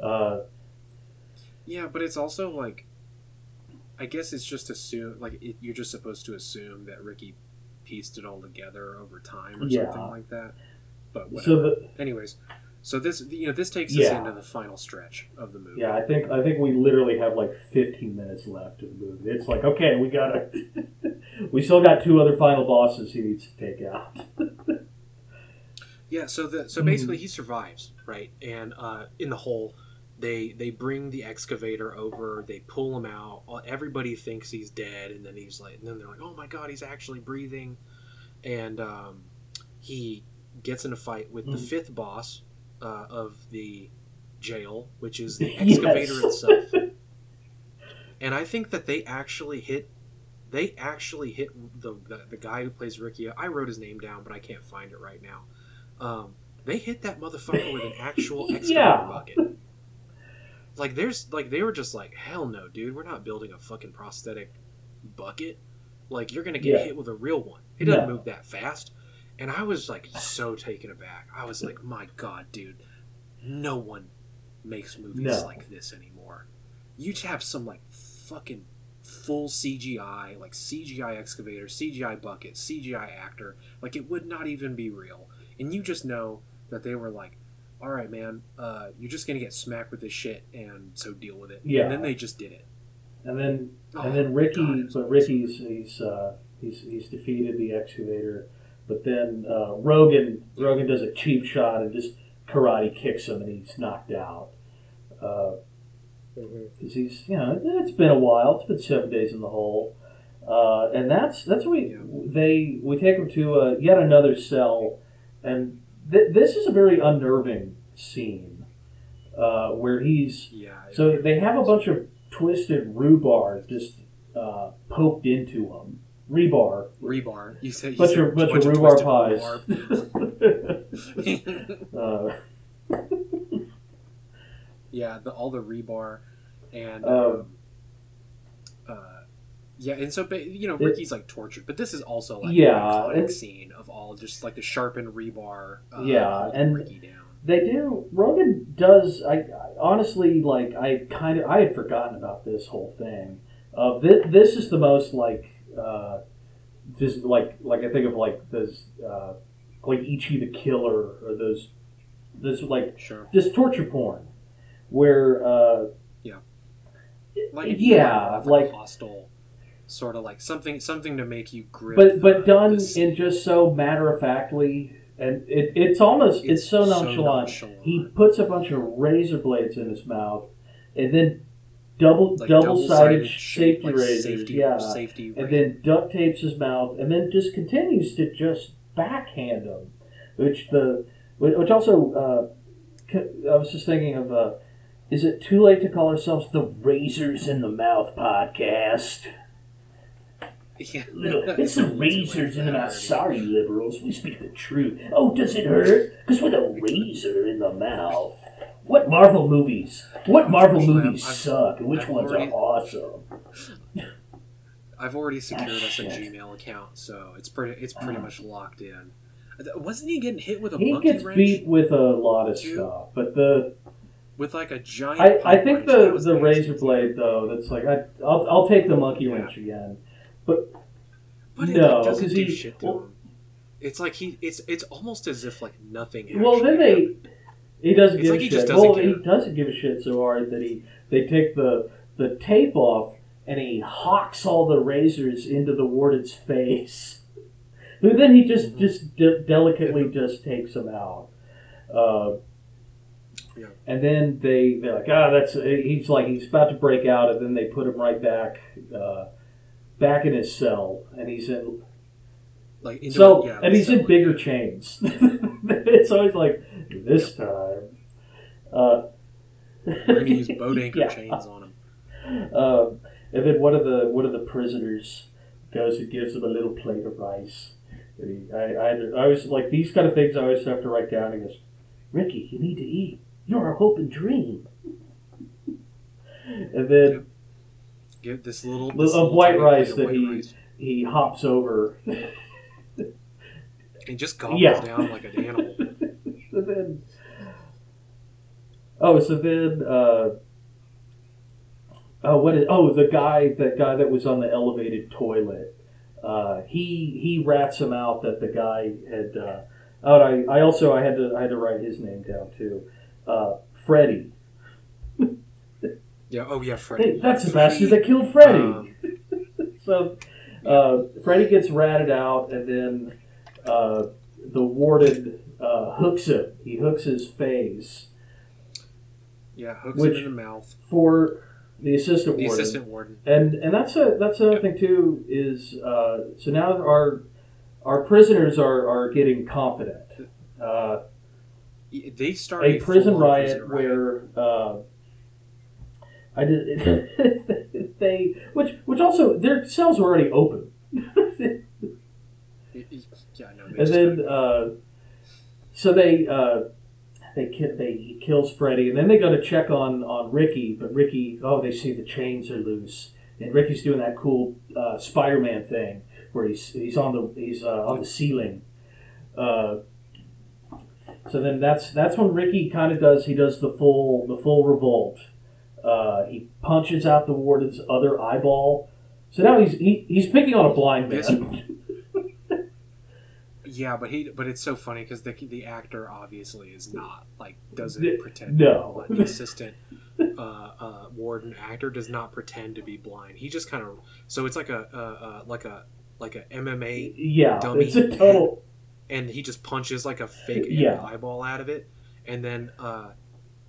Uh, Yeah, but it's also like, I guess it's just assume like it, you're just supposed to assume that Ricky pieced it all together over time or Yeah. something like that. But whatever. so the, anyways, so this you know this takes us into the final stretch of the movie. yeah, I think, I think we literally have like 15 minutes left of the movie. It's like, okay, we gotta, [LAUGHS] we still got two other final bosses he needs to take out. [LAUGHS] Yeah, so the so Mhm. basically he survives, right? And uh, in the hole, they they bring the excavator over, they pull him out. Everybody thinks he's dead, and then he's like, and then they're like, oh my god, he's actually breathing, and um, he gets in a fight with the Mhm. fifth boss uh, of the jail, which is the [LAUGHS] Yes. excavator itself. And I think that they actually hit. They actually hit the, the the guy who plays Ricky. I wrote his name down, but I can't find it right now. Um, they hit that motherfucker with an actual [LAUGHS] excavator Yeah. bucket. Like there's like they were just like hell no, dude. We're not building a fucking prosthetic bucket. Like you're gonna get Yeah. hit with a real one. It doesn't No. move that fast. And I was like so taken aback. I was like, my god, dude, no one makes movies No. like this anymore. You have some like fucking full CGI, like CGI excavator, CGI bucket, CGI actor. Like it would not even be real. And you just know that they were like, all right, man, uh, you're just gonna get smacked with this shit, and so deal with it. Yeah. And then they just did it. And then Oh, and then Ricky, God, it was but Ricky's he's uh, he's he's defeated the excavator, but then uh, Rogan Rogan does a cheap shot and just karate kicks him and he's knocked out. Uh, because he's you know it's been a while. It's been seven days in the hole, uh, and that's that's what we Yeah. they we take him to uh, yet another cell, and th- this is a very unnerving scene uh, where he's Yeah. so they have a bunch of twisted rhubarb just uh, poked into him. Rebar, rebar. You said you bunch said of bunch, bunch of of rhubarb pies. [LAUGHS] [LAUGHS] uh, yeah, the, all the rebar, and Um, um, uh, yeah, and so you know Ricky's like tortured, but this is also like Yeah, an iconic it's- scene all just like the sharpened rebar. Uh, Yeah, and- they do. Rogan does. I, I honestly like. I kind of. I had forgotten about this whole thing. Uh, this, this is the most like. Uh, just like like I think of like those uh, like Ichi the Killer or those. This like Sure, just torture porn, where uh, yeah like yeah, like, like Hostel, sort of like something something to make you grip. but but done this- in just so matter of factly and it, it's almost it's, It's so so nonchalant. nonchalant. He puts a bunch of razor blades in his mouth and then double like double sided safety like razors, safety, yeah, safety, and then duct tapes his mouth and then just continues to just backhand him, which the which also uh, I was just thinking of. Uh, is it too late to call ourselves the Razors in the Mouth podcast? Yeah. Little, it's the razors in the mouth. Sorry, liberals, we speak the truth. Oh, does it hurt? Because with a razor in the mouth. What Marvel movies? What Marvel movies I've- suck, and which I've ones already- are awesome? I've already secured Ah, us a. Gmail account, so it's pretty it's pretty much locked in. Wasn't he getting hit with a He monkey gets wrench beat with a lot of stuff, but the with like a giant? I, I think the the razor blade though that's like I I'll, I'll take the monkey Yeah. wrench again. But it no, like, doesn't do he- shit to well- him. It's like he it's it's almost as if like nothing. Well, then they happened. he doesn't It's give like a he shit. just doesn't well, care. he doesn't give a shit so hard that he they take the the tape off and he hawks all the razors into the warden's face. [LAUGHS] But then he just Mhm. just de- delicately just takes them out. Uh, Yeah. And then they they're like, ah, that's he's like he's about to break out, and then they put him right back. Uh, Back in his cell, and he's in like into so, yeah, and he's in bigger chains. [LAUGHS] it's always like this time. Uh, We're gonna use boat [LAUGHS] anchor Yeah. chains on him. Um, and then one of the one of the prisoners goes and gives him a little plate of rice. And he, I, I, I was like these kind of things. I always have to write down. He goes, "Ricky, you need to eat. You're our hope and dream." And then Give this little Of this little white rice of that he- rice. he hops over. and just gobbles Yeah. down like an animal. [LAUGHS] so then, oh, so then, uh, oh, what is? Oh, the guy, that guy that was on the elevated toilet. Uh, he he rats him out that the guy had. Uh, oh, I, I also I had to I had to write his name down too. Uh, Freddy. Yeah. Oh yeah, Freddy. Hey, that's the bastard that killed Freddy. Um, [LAUGHS] so uh, Freddy gets ratted out, and then uh, the warden uh, hooks him. He hooks his face yeah, hooks Which- him in the mouth. for the assistant The warden. assistant warden. And and that's a that's another thing too is uh, so now our our prisoners are, are getting confident. Uh, They start a prison full-on riot where uh, I did [LAUGHS] they which which also their cells were already open. Y- y- Yeah, no. and then uh, so they uh, they ki- they he kills Freddy, and then they go to check on on Ricky, but Ricky oh they see the chains are loose, and Ricky's doing that cool uh, Spider-Man thing where he's he's on the he's uh, on the ceiling. Uh, so then that's that's when Ricky kind of does he does the full the full revolt. Uh, he punches out the warden's other eyeball. So now he's he, he's picking on a blind man. [LAUGHS] Yeah, but he but it's so funny because the the actor obviously is not like doesn't pretend. no. the assistant uh, uh, warden actor does not pretend to be blind. He just kind of so it's like a like a like a MMA, yeah, Dummy. it's a total. and he just punches like a fake Yeah. eyeball out of it, and then uh,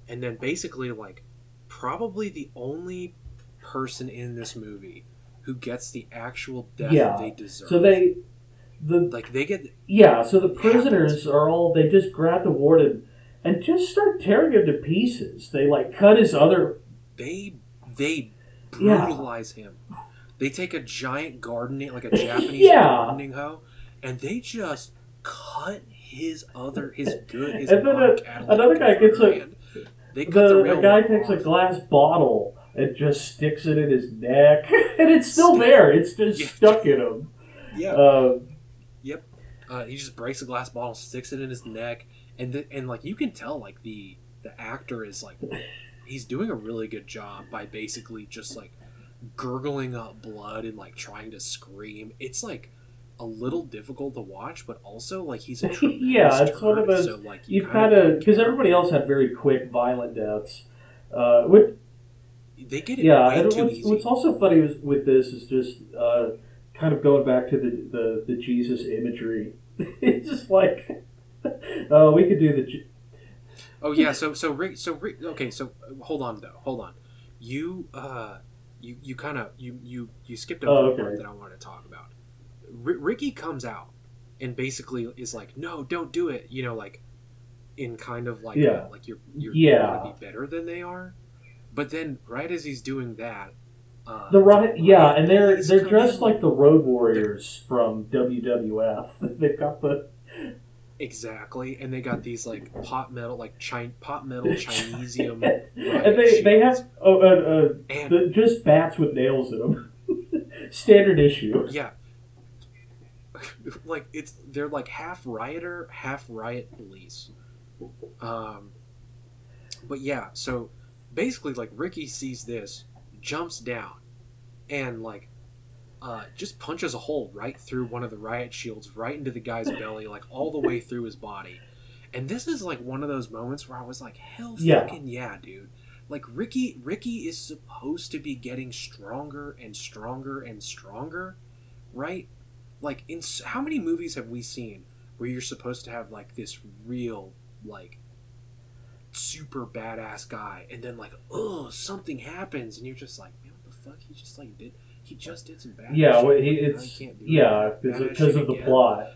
and then basically like probably the only person in this movie who gets the actual death Yeah. they deserve. So they the like they get Yeah, so the prisoners are all they just grab the warden and just start tearing him to pieces. They like cut his other they they Yeah. brutalize him. They take a giant gardening like a [LAUGHS] Japanese Yeah. gardening hoe, and they just cut his other his good his And then a- another guy gets a- hand. They cut the, the, real guy takes a glass bottle and just sticks it in his neck [LAUGHS] and it's still there. It's just Yeah. stuck in him. yeah Uh, yep. uh, he just breaks a glass bottle sticks it in his neck and and like you can tell like the the actor is like he's doing a really good job by basically just like gurgling up blood and like trying to scream it's like a little difficult to watch but also like he's [LAUGHS] a Yeah, it's one of those- so, like, you kind kinda because everybody else had very quick, violent deaths. Uh, which, they get it yeah, way and what's, what's also funny with, with this is just uh, kind of going back to the, the, the Jesus imagery. [LAUGHS] it's just like, uh, [LAUGHS] we could do the. Oh yeah, so so Rick, so Rick, okay, so uh, hold on though, hold on. You uh, you you kind of you you you skipped over Oh, the part that I wanted to talk about. R- Ricky comes out and basically is like, "No, don't do it." You know, like in kind of like Yeah. like you're you're Yeah. want to be better than they are. But then, right as he's doing that, uh, The riot, yeah, and they're they're dressed in. like the Road Warriors from WWF. [LAUGHS] They've got the exactly, and they got these like pot metal, like Chin- pot metal [LAUGHS] Chinesium, and they they have oh, uh, uh, and the, just bats with nails in them. [LAUGHS] Standard issue. Yeah. [LAUGHS] like it's they're like half rioter, half riot police. Um but yeah, so basically like Ricky sees this, jumps down, and like uh, just punches a hole right through one of the riot shields, right into the guy's belly, like all the way through his body. And this is like one of those moments where I was like, "Hell, Yeah. fucking yeah, dude!" Like Ricky, Ricky is supposed to be getting stronger and stronger and stronger, right? Like, in how many movies have we seen where you're supposed to have like this real, like, super badass guy, and then like, oh, something happens, and you're just like, man, what the fuck? He just like did, he just did some bad. Yeah, shit. well, he, it's can't do yeah because of the again. plot.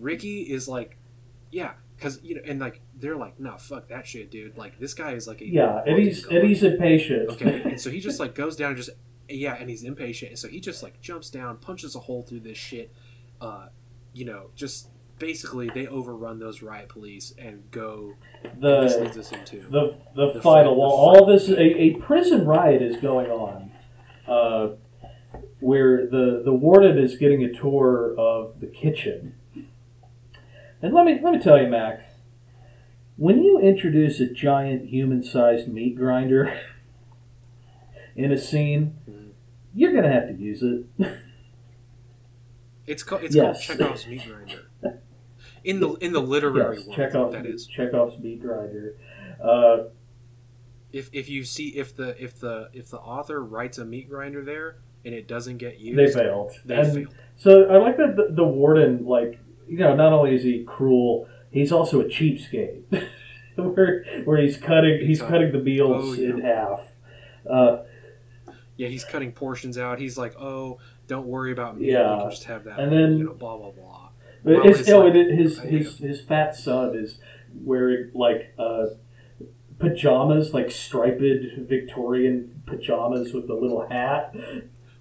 Riki is like, yeah, because you know, and like they're like, no, fuck that shit, dude. Like this guy is like a Yeah, and fucking he's god. and he's impatient. okay, [LAUGHS] and so he just like goes down and just yeah, and he's impatient, and so he just like jumps down, punches a hole through this shit. Uh, you know, just basically they overrun those riot police and go. and this the leads us into the the, The final the fight. all this a, a prison riot is going on uh, where the the warden is getting a tour of the kitchen and let me let me tell you mac when you introduce a giant human-sized meat grinder [LAUGHS] in a scene Mhm. you're gonna have to use it [LAUGHS] it's called it's Yes. called Chekhov's meat grinder. [LAUGHS] In the in the literary yes world, chekhov's, that is. chekhov's meat grinder uh, If if you see if the if the if the author writes a meat grinder there and it doesn't get used, they failed They And- failed. So I like that the, the warden, like you know, not only is he cruel, he's also a cheapskate. [LAUGHS] where where he's cutting he's cutting the meals Oh, yeah. in half. Uh, Yeah, he's cutting portions out. He's like, "Oh, don't worry about me. Yeah. Can just have that." And then- you know, blah blah blah. but Well, it's, it's oh, like- it- his his his fat son is wearing like uh, pajamas, like striped Victorian pajamas with the little hat.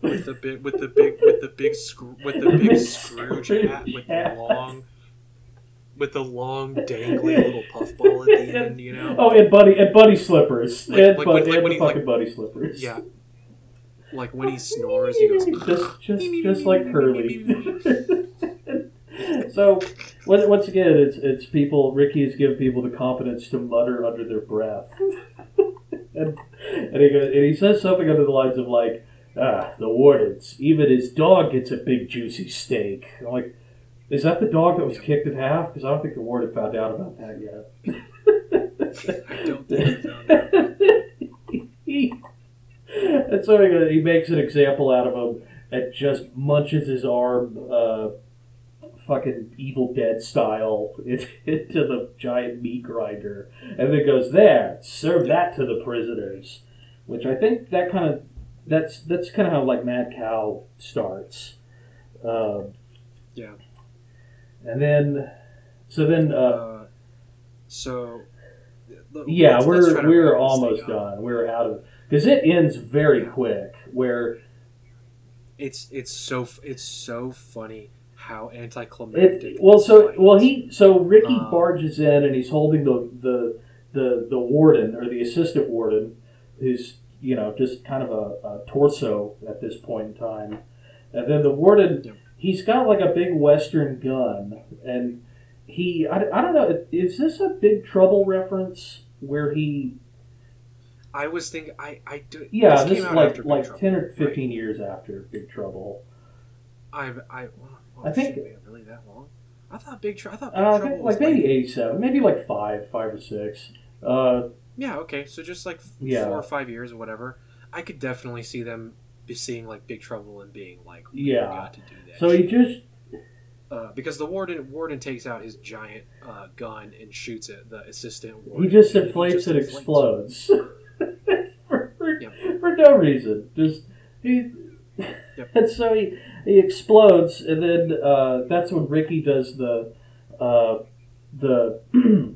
With the big, with the big, with the big, screw, with the [LAUGHS] big Scrooge hat, with the long, with the long dangly little puffball at the [LAUGHS] end. You know. Oh, and buddy and buddy slippers Like- and, like bud- when- like and the he, fucking buddy slippers. Yeah. Like when he snores, he goes. [LAUGHS] just just just like Curly. [LAUGHS] so once again, it's it's people. Riki has given people the confidence to mutter under their breath, [LAUGHS] and and he goes and he says something under the lines of like, "Ah, the wardens. Even his dog gets a big juicy steak." I'm like, is that the dog that was kicked in half? Because I don't think the warden found out about that yet. I don't think he found out. And so he, makes an example out of him and just munches his arm, uh, fucking Evil Dead style, [LAUGHS] into the giant meat grinder, and then goes there, serve that to the prisoners, which I think that kind of that's that's kind of how like Mad Cow starts. Um, Yeah. and then, so then, uh, Uh, so. yeah, let's- let's we're to we're almost done. We're out of because it ends very quick. Where It's it's so it's so funny how anticlimactic. It, well, so well he so Riki Um, barges in and he's holding the, the the the warden or the assistant warden, who's you know just kind of a, a torso at this point in time, and then the warden Yep. he's got like a big Western gun and he I, I don't know is this a Big Trouble reference where he I was thinking I I do. yeah this this, came is out like like Trouble, ten or right? fifteen years after Big Trouble. I I well, oh, I think- shit, wait, really that long. I thought Big Trouble. I thought Big Uh, Trouble like maybe eighty seven, maybe like five, five or six. Uh, Yeah, okay. So just like Yeah. four or five years or whatever, I could definitely see them be seeing like Big Trouble and being like, Yeah. got to do that. so he just uh, because the warden warden takes out his giant uh, gun and shoots it. The assistant He just inflates and explodes [LAUGHS] [LAUGHS] for, for, Yep. for no reason. Just he, Yep. [LAUGHS] and so he he explodes, and then uh, that's when Riki does the uh, the [CLEARS THROAT]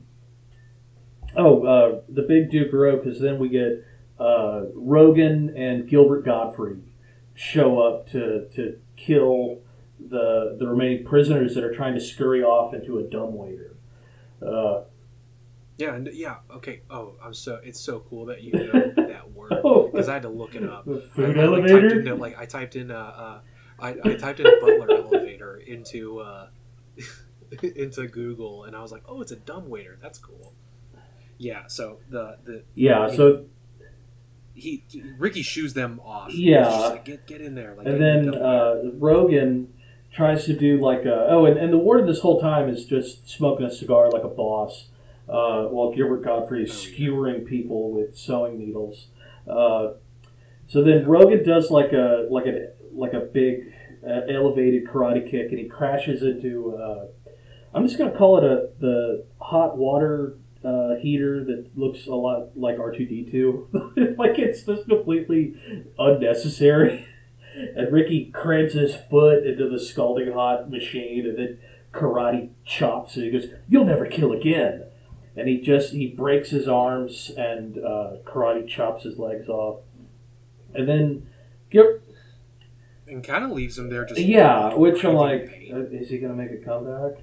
oh uh, the big Duke row because then we get uh, Rogan and Gilbert Gottfried show up to to kill the the remaining prisoners that are trying to scurry off into a dumbwaiter. Uh, Yeah, and yeah, okay. Oh, I'm so it's so cool that you know [LAUGHS] that word because I had to look it up. the I, food I, like, typed elevator. into, like I typed in uh, uh I, I typed in butler elevator into uh [LAUGHS] into Google and I was like, oh, it's a dumb waiter. That's cool. Yeah. So the the Yeah, so he Riki shoos them off. Yeah. Like, get get in there. Like, and then uh, Rogan tries to do like a oh, and, and the warden this whole time is just smoking a cigar like a boss, uh, while Gilbert Gottfried is skewering people with sewing needles. Uh, so then Rogan does like a like a like a big uh, elevated karate kick, and he crashes into. Uh, I'm just gonna call it a the hot water uh, heater that looks a lot like R2D2. [LAUGHS] like it's just completely unnecessary. [LAUGHS] And Riki crams his foot into the scalding hot machine, and then karate chops it. He goes, "You'll never kill again." And he just he breaks his arms and uh, karate chops his legs off. And then, Gil- and kind of leaves him there just yeah, which I'm like, pain. uh, is he gonna make a comeback?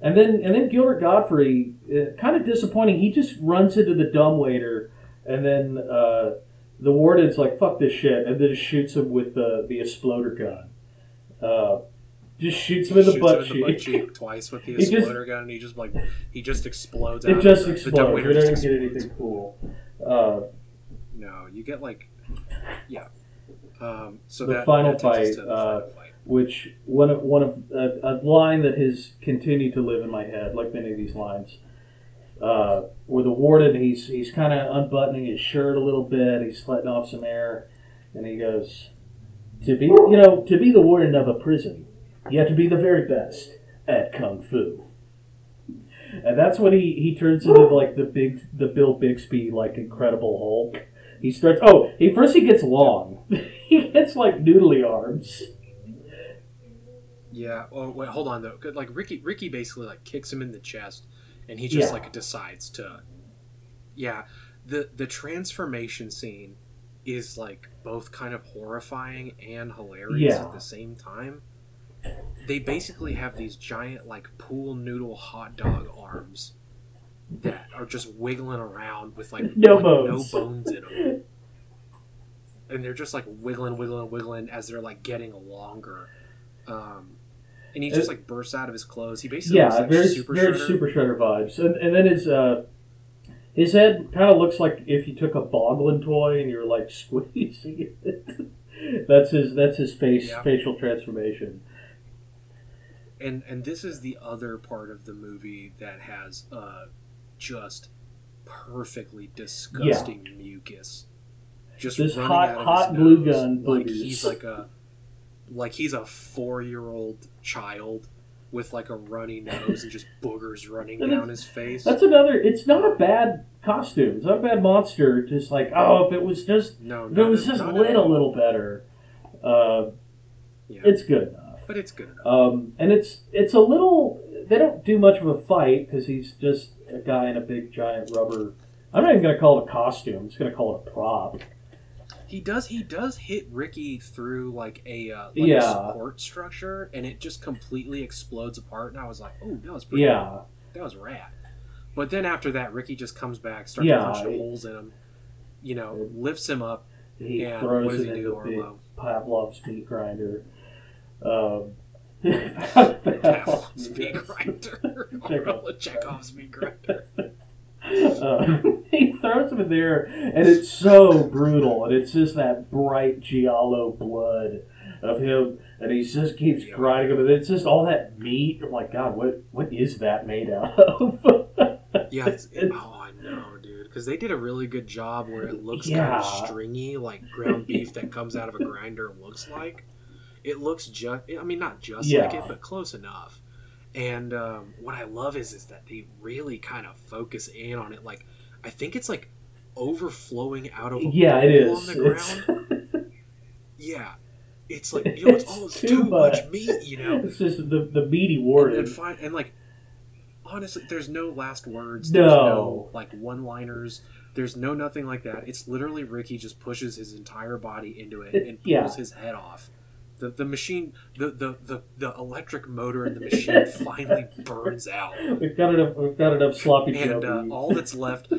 And then and then Gilbert Gottfried, uh, kind of disappointing. He just runs into the dumbwaiter, and then uh, the warden's like, "Fuck this shit," and then shoots him with the the exploder gun. Uh, just shoots him in the Shoots butt him in the butt cheek. cheek twice with the [LAUGHS] exploder gun, and he just like he just explodes. It out just of the, The explodes. We don't get anything cool. Uh, No, you get like, yeah. Um, so The that, final that fight, the uh, final fight. which one of one of a, a line that has continued to live in my head, like many of these lines. Uh, where the warden, he's he's kind of unbuttoning his shirt a little bit, he's letting off some air, and he goes, "To be, you know, to be the warden of a prison, you have to be the very best at kung fu." And that's when he he turns into like the big the Bill Bixby like Incredible Hulk. He starts. Oh, he first he gets long. [LAUGHS] he gets like noodly arms. Yeah. Oh wait, hold on though. Like Ricky, Ricky basically like kicks him in the chest, and he just Yeah. like decides to. Yeah, the the transformation scene is like both kind of horrifying and hilarious Yeah. at the same time. They basically have these giant like pool noodle hot dog arms that are just wiggling around with like No like, bones. no bones in them. and they're just like wiggling, wiggling, wiggling as they're like getting longer. Um, and he just like bursts out of his clothes. He basically looks Yeah, like very super very Shredder. super shredder vibes, and, and then his uh, his head kind of looks like if you took a boglin toy and you were like [LAUGHS] squeezing it. that's his that's his face Yeah. facial transformation. And and this is the other part of the movie that has uh just perfectly disgusting mucus just This running hot- out of hot his glue nose, gun like he's like a like he's a four year old child with like a runny nose and just boogers running down his face That's another. It's not a bad costume. It's not a bad monster. Just like oh, if it was just no if it was just lit a little better, uh, yeah. it's good. But it's good enough Um, and it's it's a little. They don't do much of a fight because he's just a guy in a big giant rubber. I'm not even going to call it a costume. I'm just going to call it a prop. He does. He does hit Riki through like a uh, like Yeah. a support structure, and it just completely explodes apart. And I was like, "Oh, that was pretty. Yeah, that was rad." But then after that, Riki just comes back, starts Yeah. punching holes in him. You know, lifts him up, he and throws what does he into do, a big Arlo? Pavlov's meat grinder. Um, Pavlov's [LAUGHS] meat grinder. Arlo [LAUGHS] Chekhov's meat grinder. Uh, [LAUGHS] he throws him in there, and it's so brutal, and it's just that bright giallo blood of him, and he just keeps grinding him, and it's just all that meat. I'm like, God, what what is that made out of? Yeah. It's, It's- oh, I know, dude. Because they did a really good job where it looks Yeah. kind of stringy, like ground beef that comes out of a grinder looks like. It looks just. I mean, not just like it, but close enough. And um, what I love is is that they really kind of focus in on it. Like, I think it's like overflowing out of a yeah, it is. on the It's, ground. [LAUGHS] Yeah, it's like you know, it's, It's it's too too much much. meat, you know. it's just the the meaty and, and and like honestly there's no last words No. no like one liners there's no nothing like that it's literally Riki just pushes his entire body into it and pulls Yeah. his head off the, the machine the, the, the, the electric motor in the machine [LAUGHS] finally burns out We've got enough. We've got enough sloppy and uh, all that's left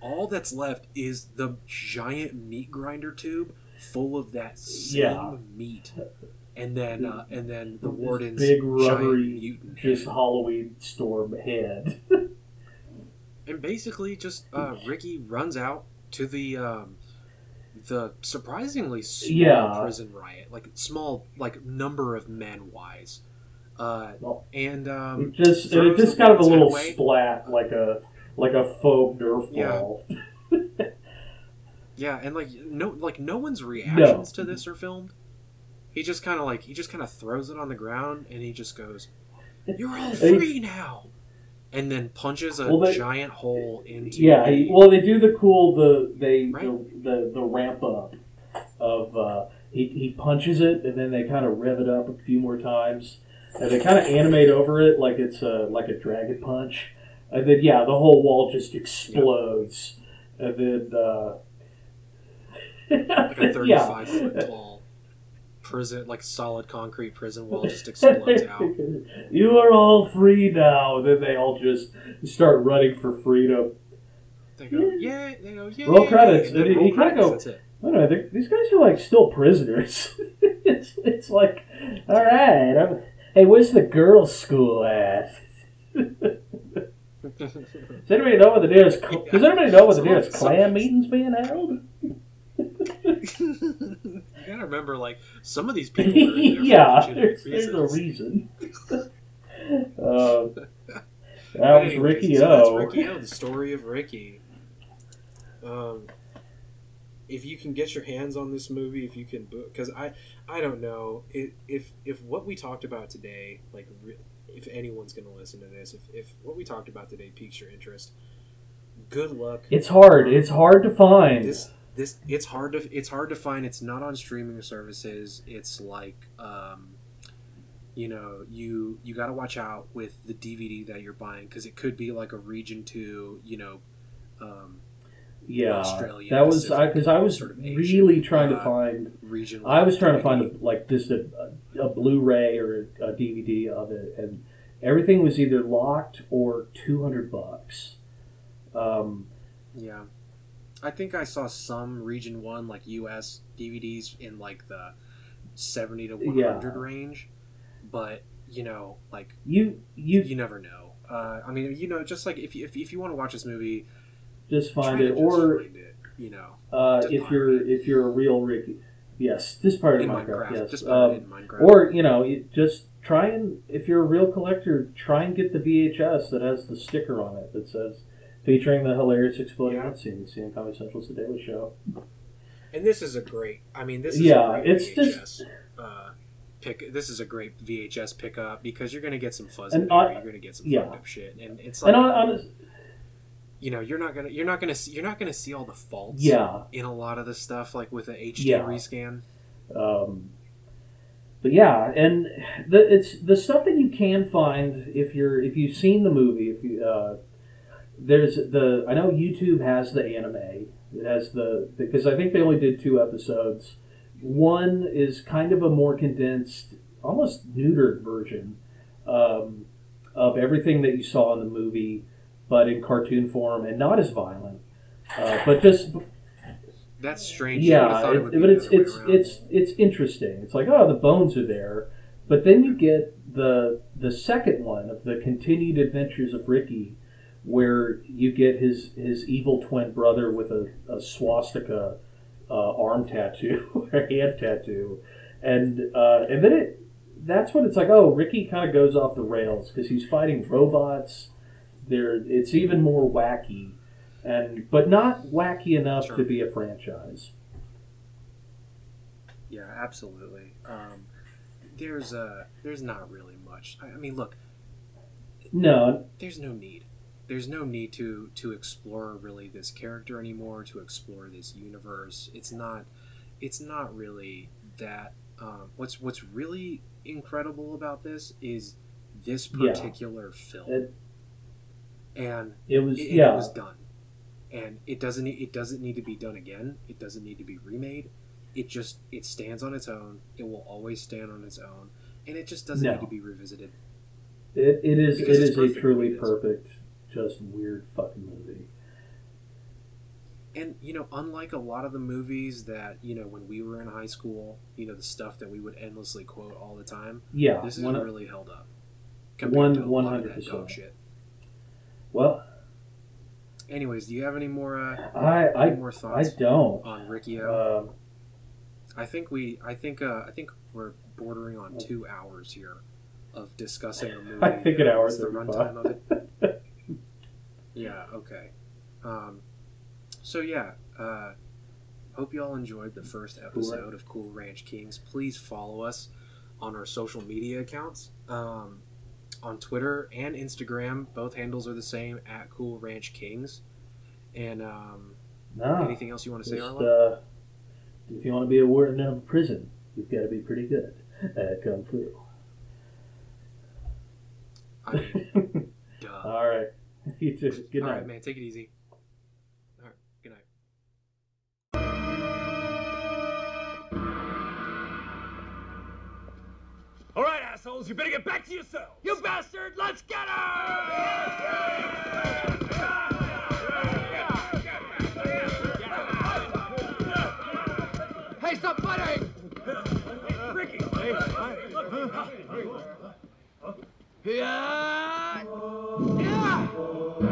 all that's left is the giant meat grinder tube full of that same Yeah. meat and then uh, and then the warden's big rubbery, mutant just head. Halloween storm head. and basically just uh, Riki runs out to the um, the surprisingly small Yeah. prison riot, like small like number of men wise, uh, Well, and It um, just it just kind of a little away. splat, like a like a faux Nerf Yeah. ball. [LAUGHS] yeah, and like no like no one's reactions to this are filmed. He just kind of like he just kind of throws it on the ground and he just goes, "You're all free now," and then punches a Well, they- giant hole into Yeah, well, they do the cool the they Right. the, the the ramp up of uh, he he punches it and then they kind of rev it up a few more times and they kind of animate over it like it's a like a dragon punch and then yeah the whole wall just explodes and then uh, [LAUGHS] like a 35 yeah. foot tall prison, like solid concrete prison wall just [LAUGHS] explodes out. you are all free now. And then they all just start running for freedom. They go, yeah, they go, yeah. Roll credits. And then And roll you kinda credits, go- That's it. I don't know. they- These guys are like still prisoners. [LAUGHS] it's, it's like, all right. I'm, hey, where's the girls' school at? [LAUGHS] Does anybody know what the nearest? Does anybody know what the nearest clan meeting's being held? You gotta remember, like, some of these [LAUGHS] people yeah, there's, there's a reason. [LAUGHS] uh, that was Riki so that's O. Riki-Oh, the [LAUGHS] story of Riki. Um, if you can get your hands on this movie, if you can because I, I don't know if, if if what we talked about today, like, if anyone's gonna listen to this, if if what we talked about today piques your interest, good luck. It's hard. It's hard to find. this this it's hard to it's hard to find it's not on streaming services it's like um you know you you got to watch out with the dvd that you're buying because it could be like a region 2 you know um yeah, Australian, that was because I, was sort of really trying to uh, find. region I was trying to find a, like just a, a Blu-ray or a DVD of it, and everything was either locked or two hundred bucks. Um, yeah I think I saw some region one like US DVDs in like the seventy to one hundred Yeah. range, but you know, like You you you never know. Uh, I mean, you know, just like if you if, if you want to watch this movie, just find it, or find it, you know, uh, if you're if you're a real Riki, yes, this part of in Minecraft, Minecraft, yes. just Um, in Minecraft. or you know, just try and if you're a real collector, try and get the VHS that has the sticker on it that says featuring the hilarious exploding Yeah. scene seen in Comedy Central's The Daily Show. And this is a great. I mean, this is Yeah, a great it's VHS, just- uh, pick. This is a great VHS pickup because you're going to get some fuzz And. I- you're going to get some yeah. fucked up shit, and it's like and on, on you know you're not gonna you're not gonna see you're not gonna see all the faults yeah, in a lot of the stuff like with a HD Yeah. rescan. Um, but yeah, and the it's the stuff that you can find if you're if you've seen the movie. If you uh, there's the I know YouTube has the anime. It has the because I think they only did two episodes. One is kind of a more condensed, almost neutered version um, of everything that you saw in the movie, but in cartoon form and not as violent. Uh, but just That's strange. Yeah, it, would but it's it's it's it's interesting. It's like oh, the bones are there, but then you get the the second one of the continued adventures of Riki, where you get his his evil twin brother with a, a swastika uh, arm tattoo [LAUGHS] or hand tattoo, and uh, and then it that's when it's like oh, Riki kind of goes off the rails because he's fighting robots. There, it's even more wacky. And but not wacky enough Sure. to be a franchise. Yeah, absolutely. Um, there's uh, there's not really much. I, I mean, look, No, there's no need. There's no need to to explore really this character anymore. To explore this universe, it's not. It's not really that. Um, what's what's really incredible about this is this Yeah. particular film, It- and it was it, yeah. it was done, and it doesn't need- it doesn't need to be done again. It doesn't need to be remade. It just it stands on its own. It will always stand on its own, and it just doesn't No. need to be revisited. It, it is it is a truly the way it is. perfect, just weird fucking movie. And you know, unlike a lot of the movies that you know when we were in high school, you know, the stuff that we would endlessly quote all the time, Yeah, this is one, really held up. One- to a lot of that 100%. shit. well, Anyways, do you have any more uh, I any I more I don't. on Riki-Oh? Um, I think we, I think, uh, I think we're bordering on two hours here of discussing a movie. I think an hour is the runtime of it. [LAUGHS] Yeah. Okay. Um, so yeah, uh, hope you all enjoyed the first episode of Cool Ranch Kings. Please follow us on our social media accounts. Um, on Twitter and Instagram, both handles are the same at Cool Ranch Kings. And um, no, anything else you want to say, just, uh, if you want to be a warden of a prison, you've got to be pretty good [LAUGHS] at kung fu. I mean, [LAUGHS] duh. All right, [LAUGHS] you too. Good night. right, man. Take it easy. All right. Good night. All right, assholes, you better get back to yourselves. You bastard, let's get her! Hey, stop fighting! Riki! Yeah! Yeah! You're all free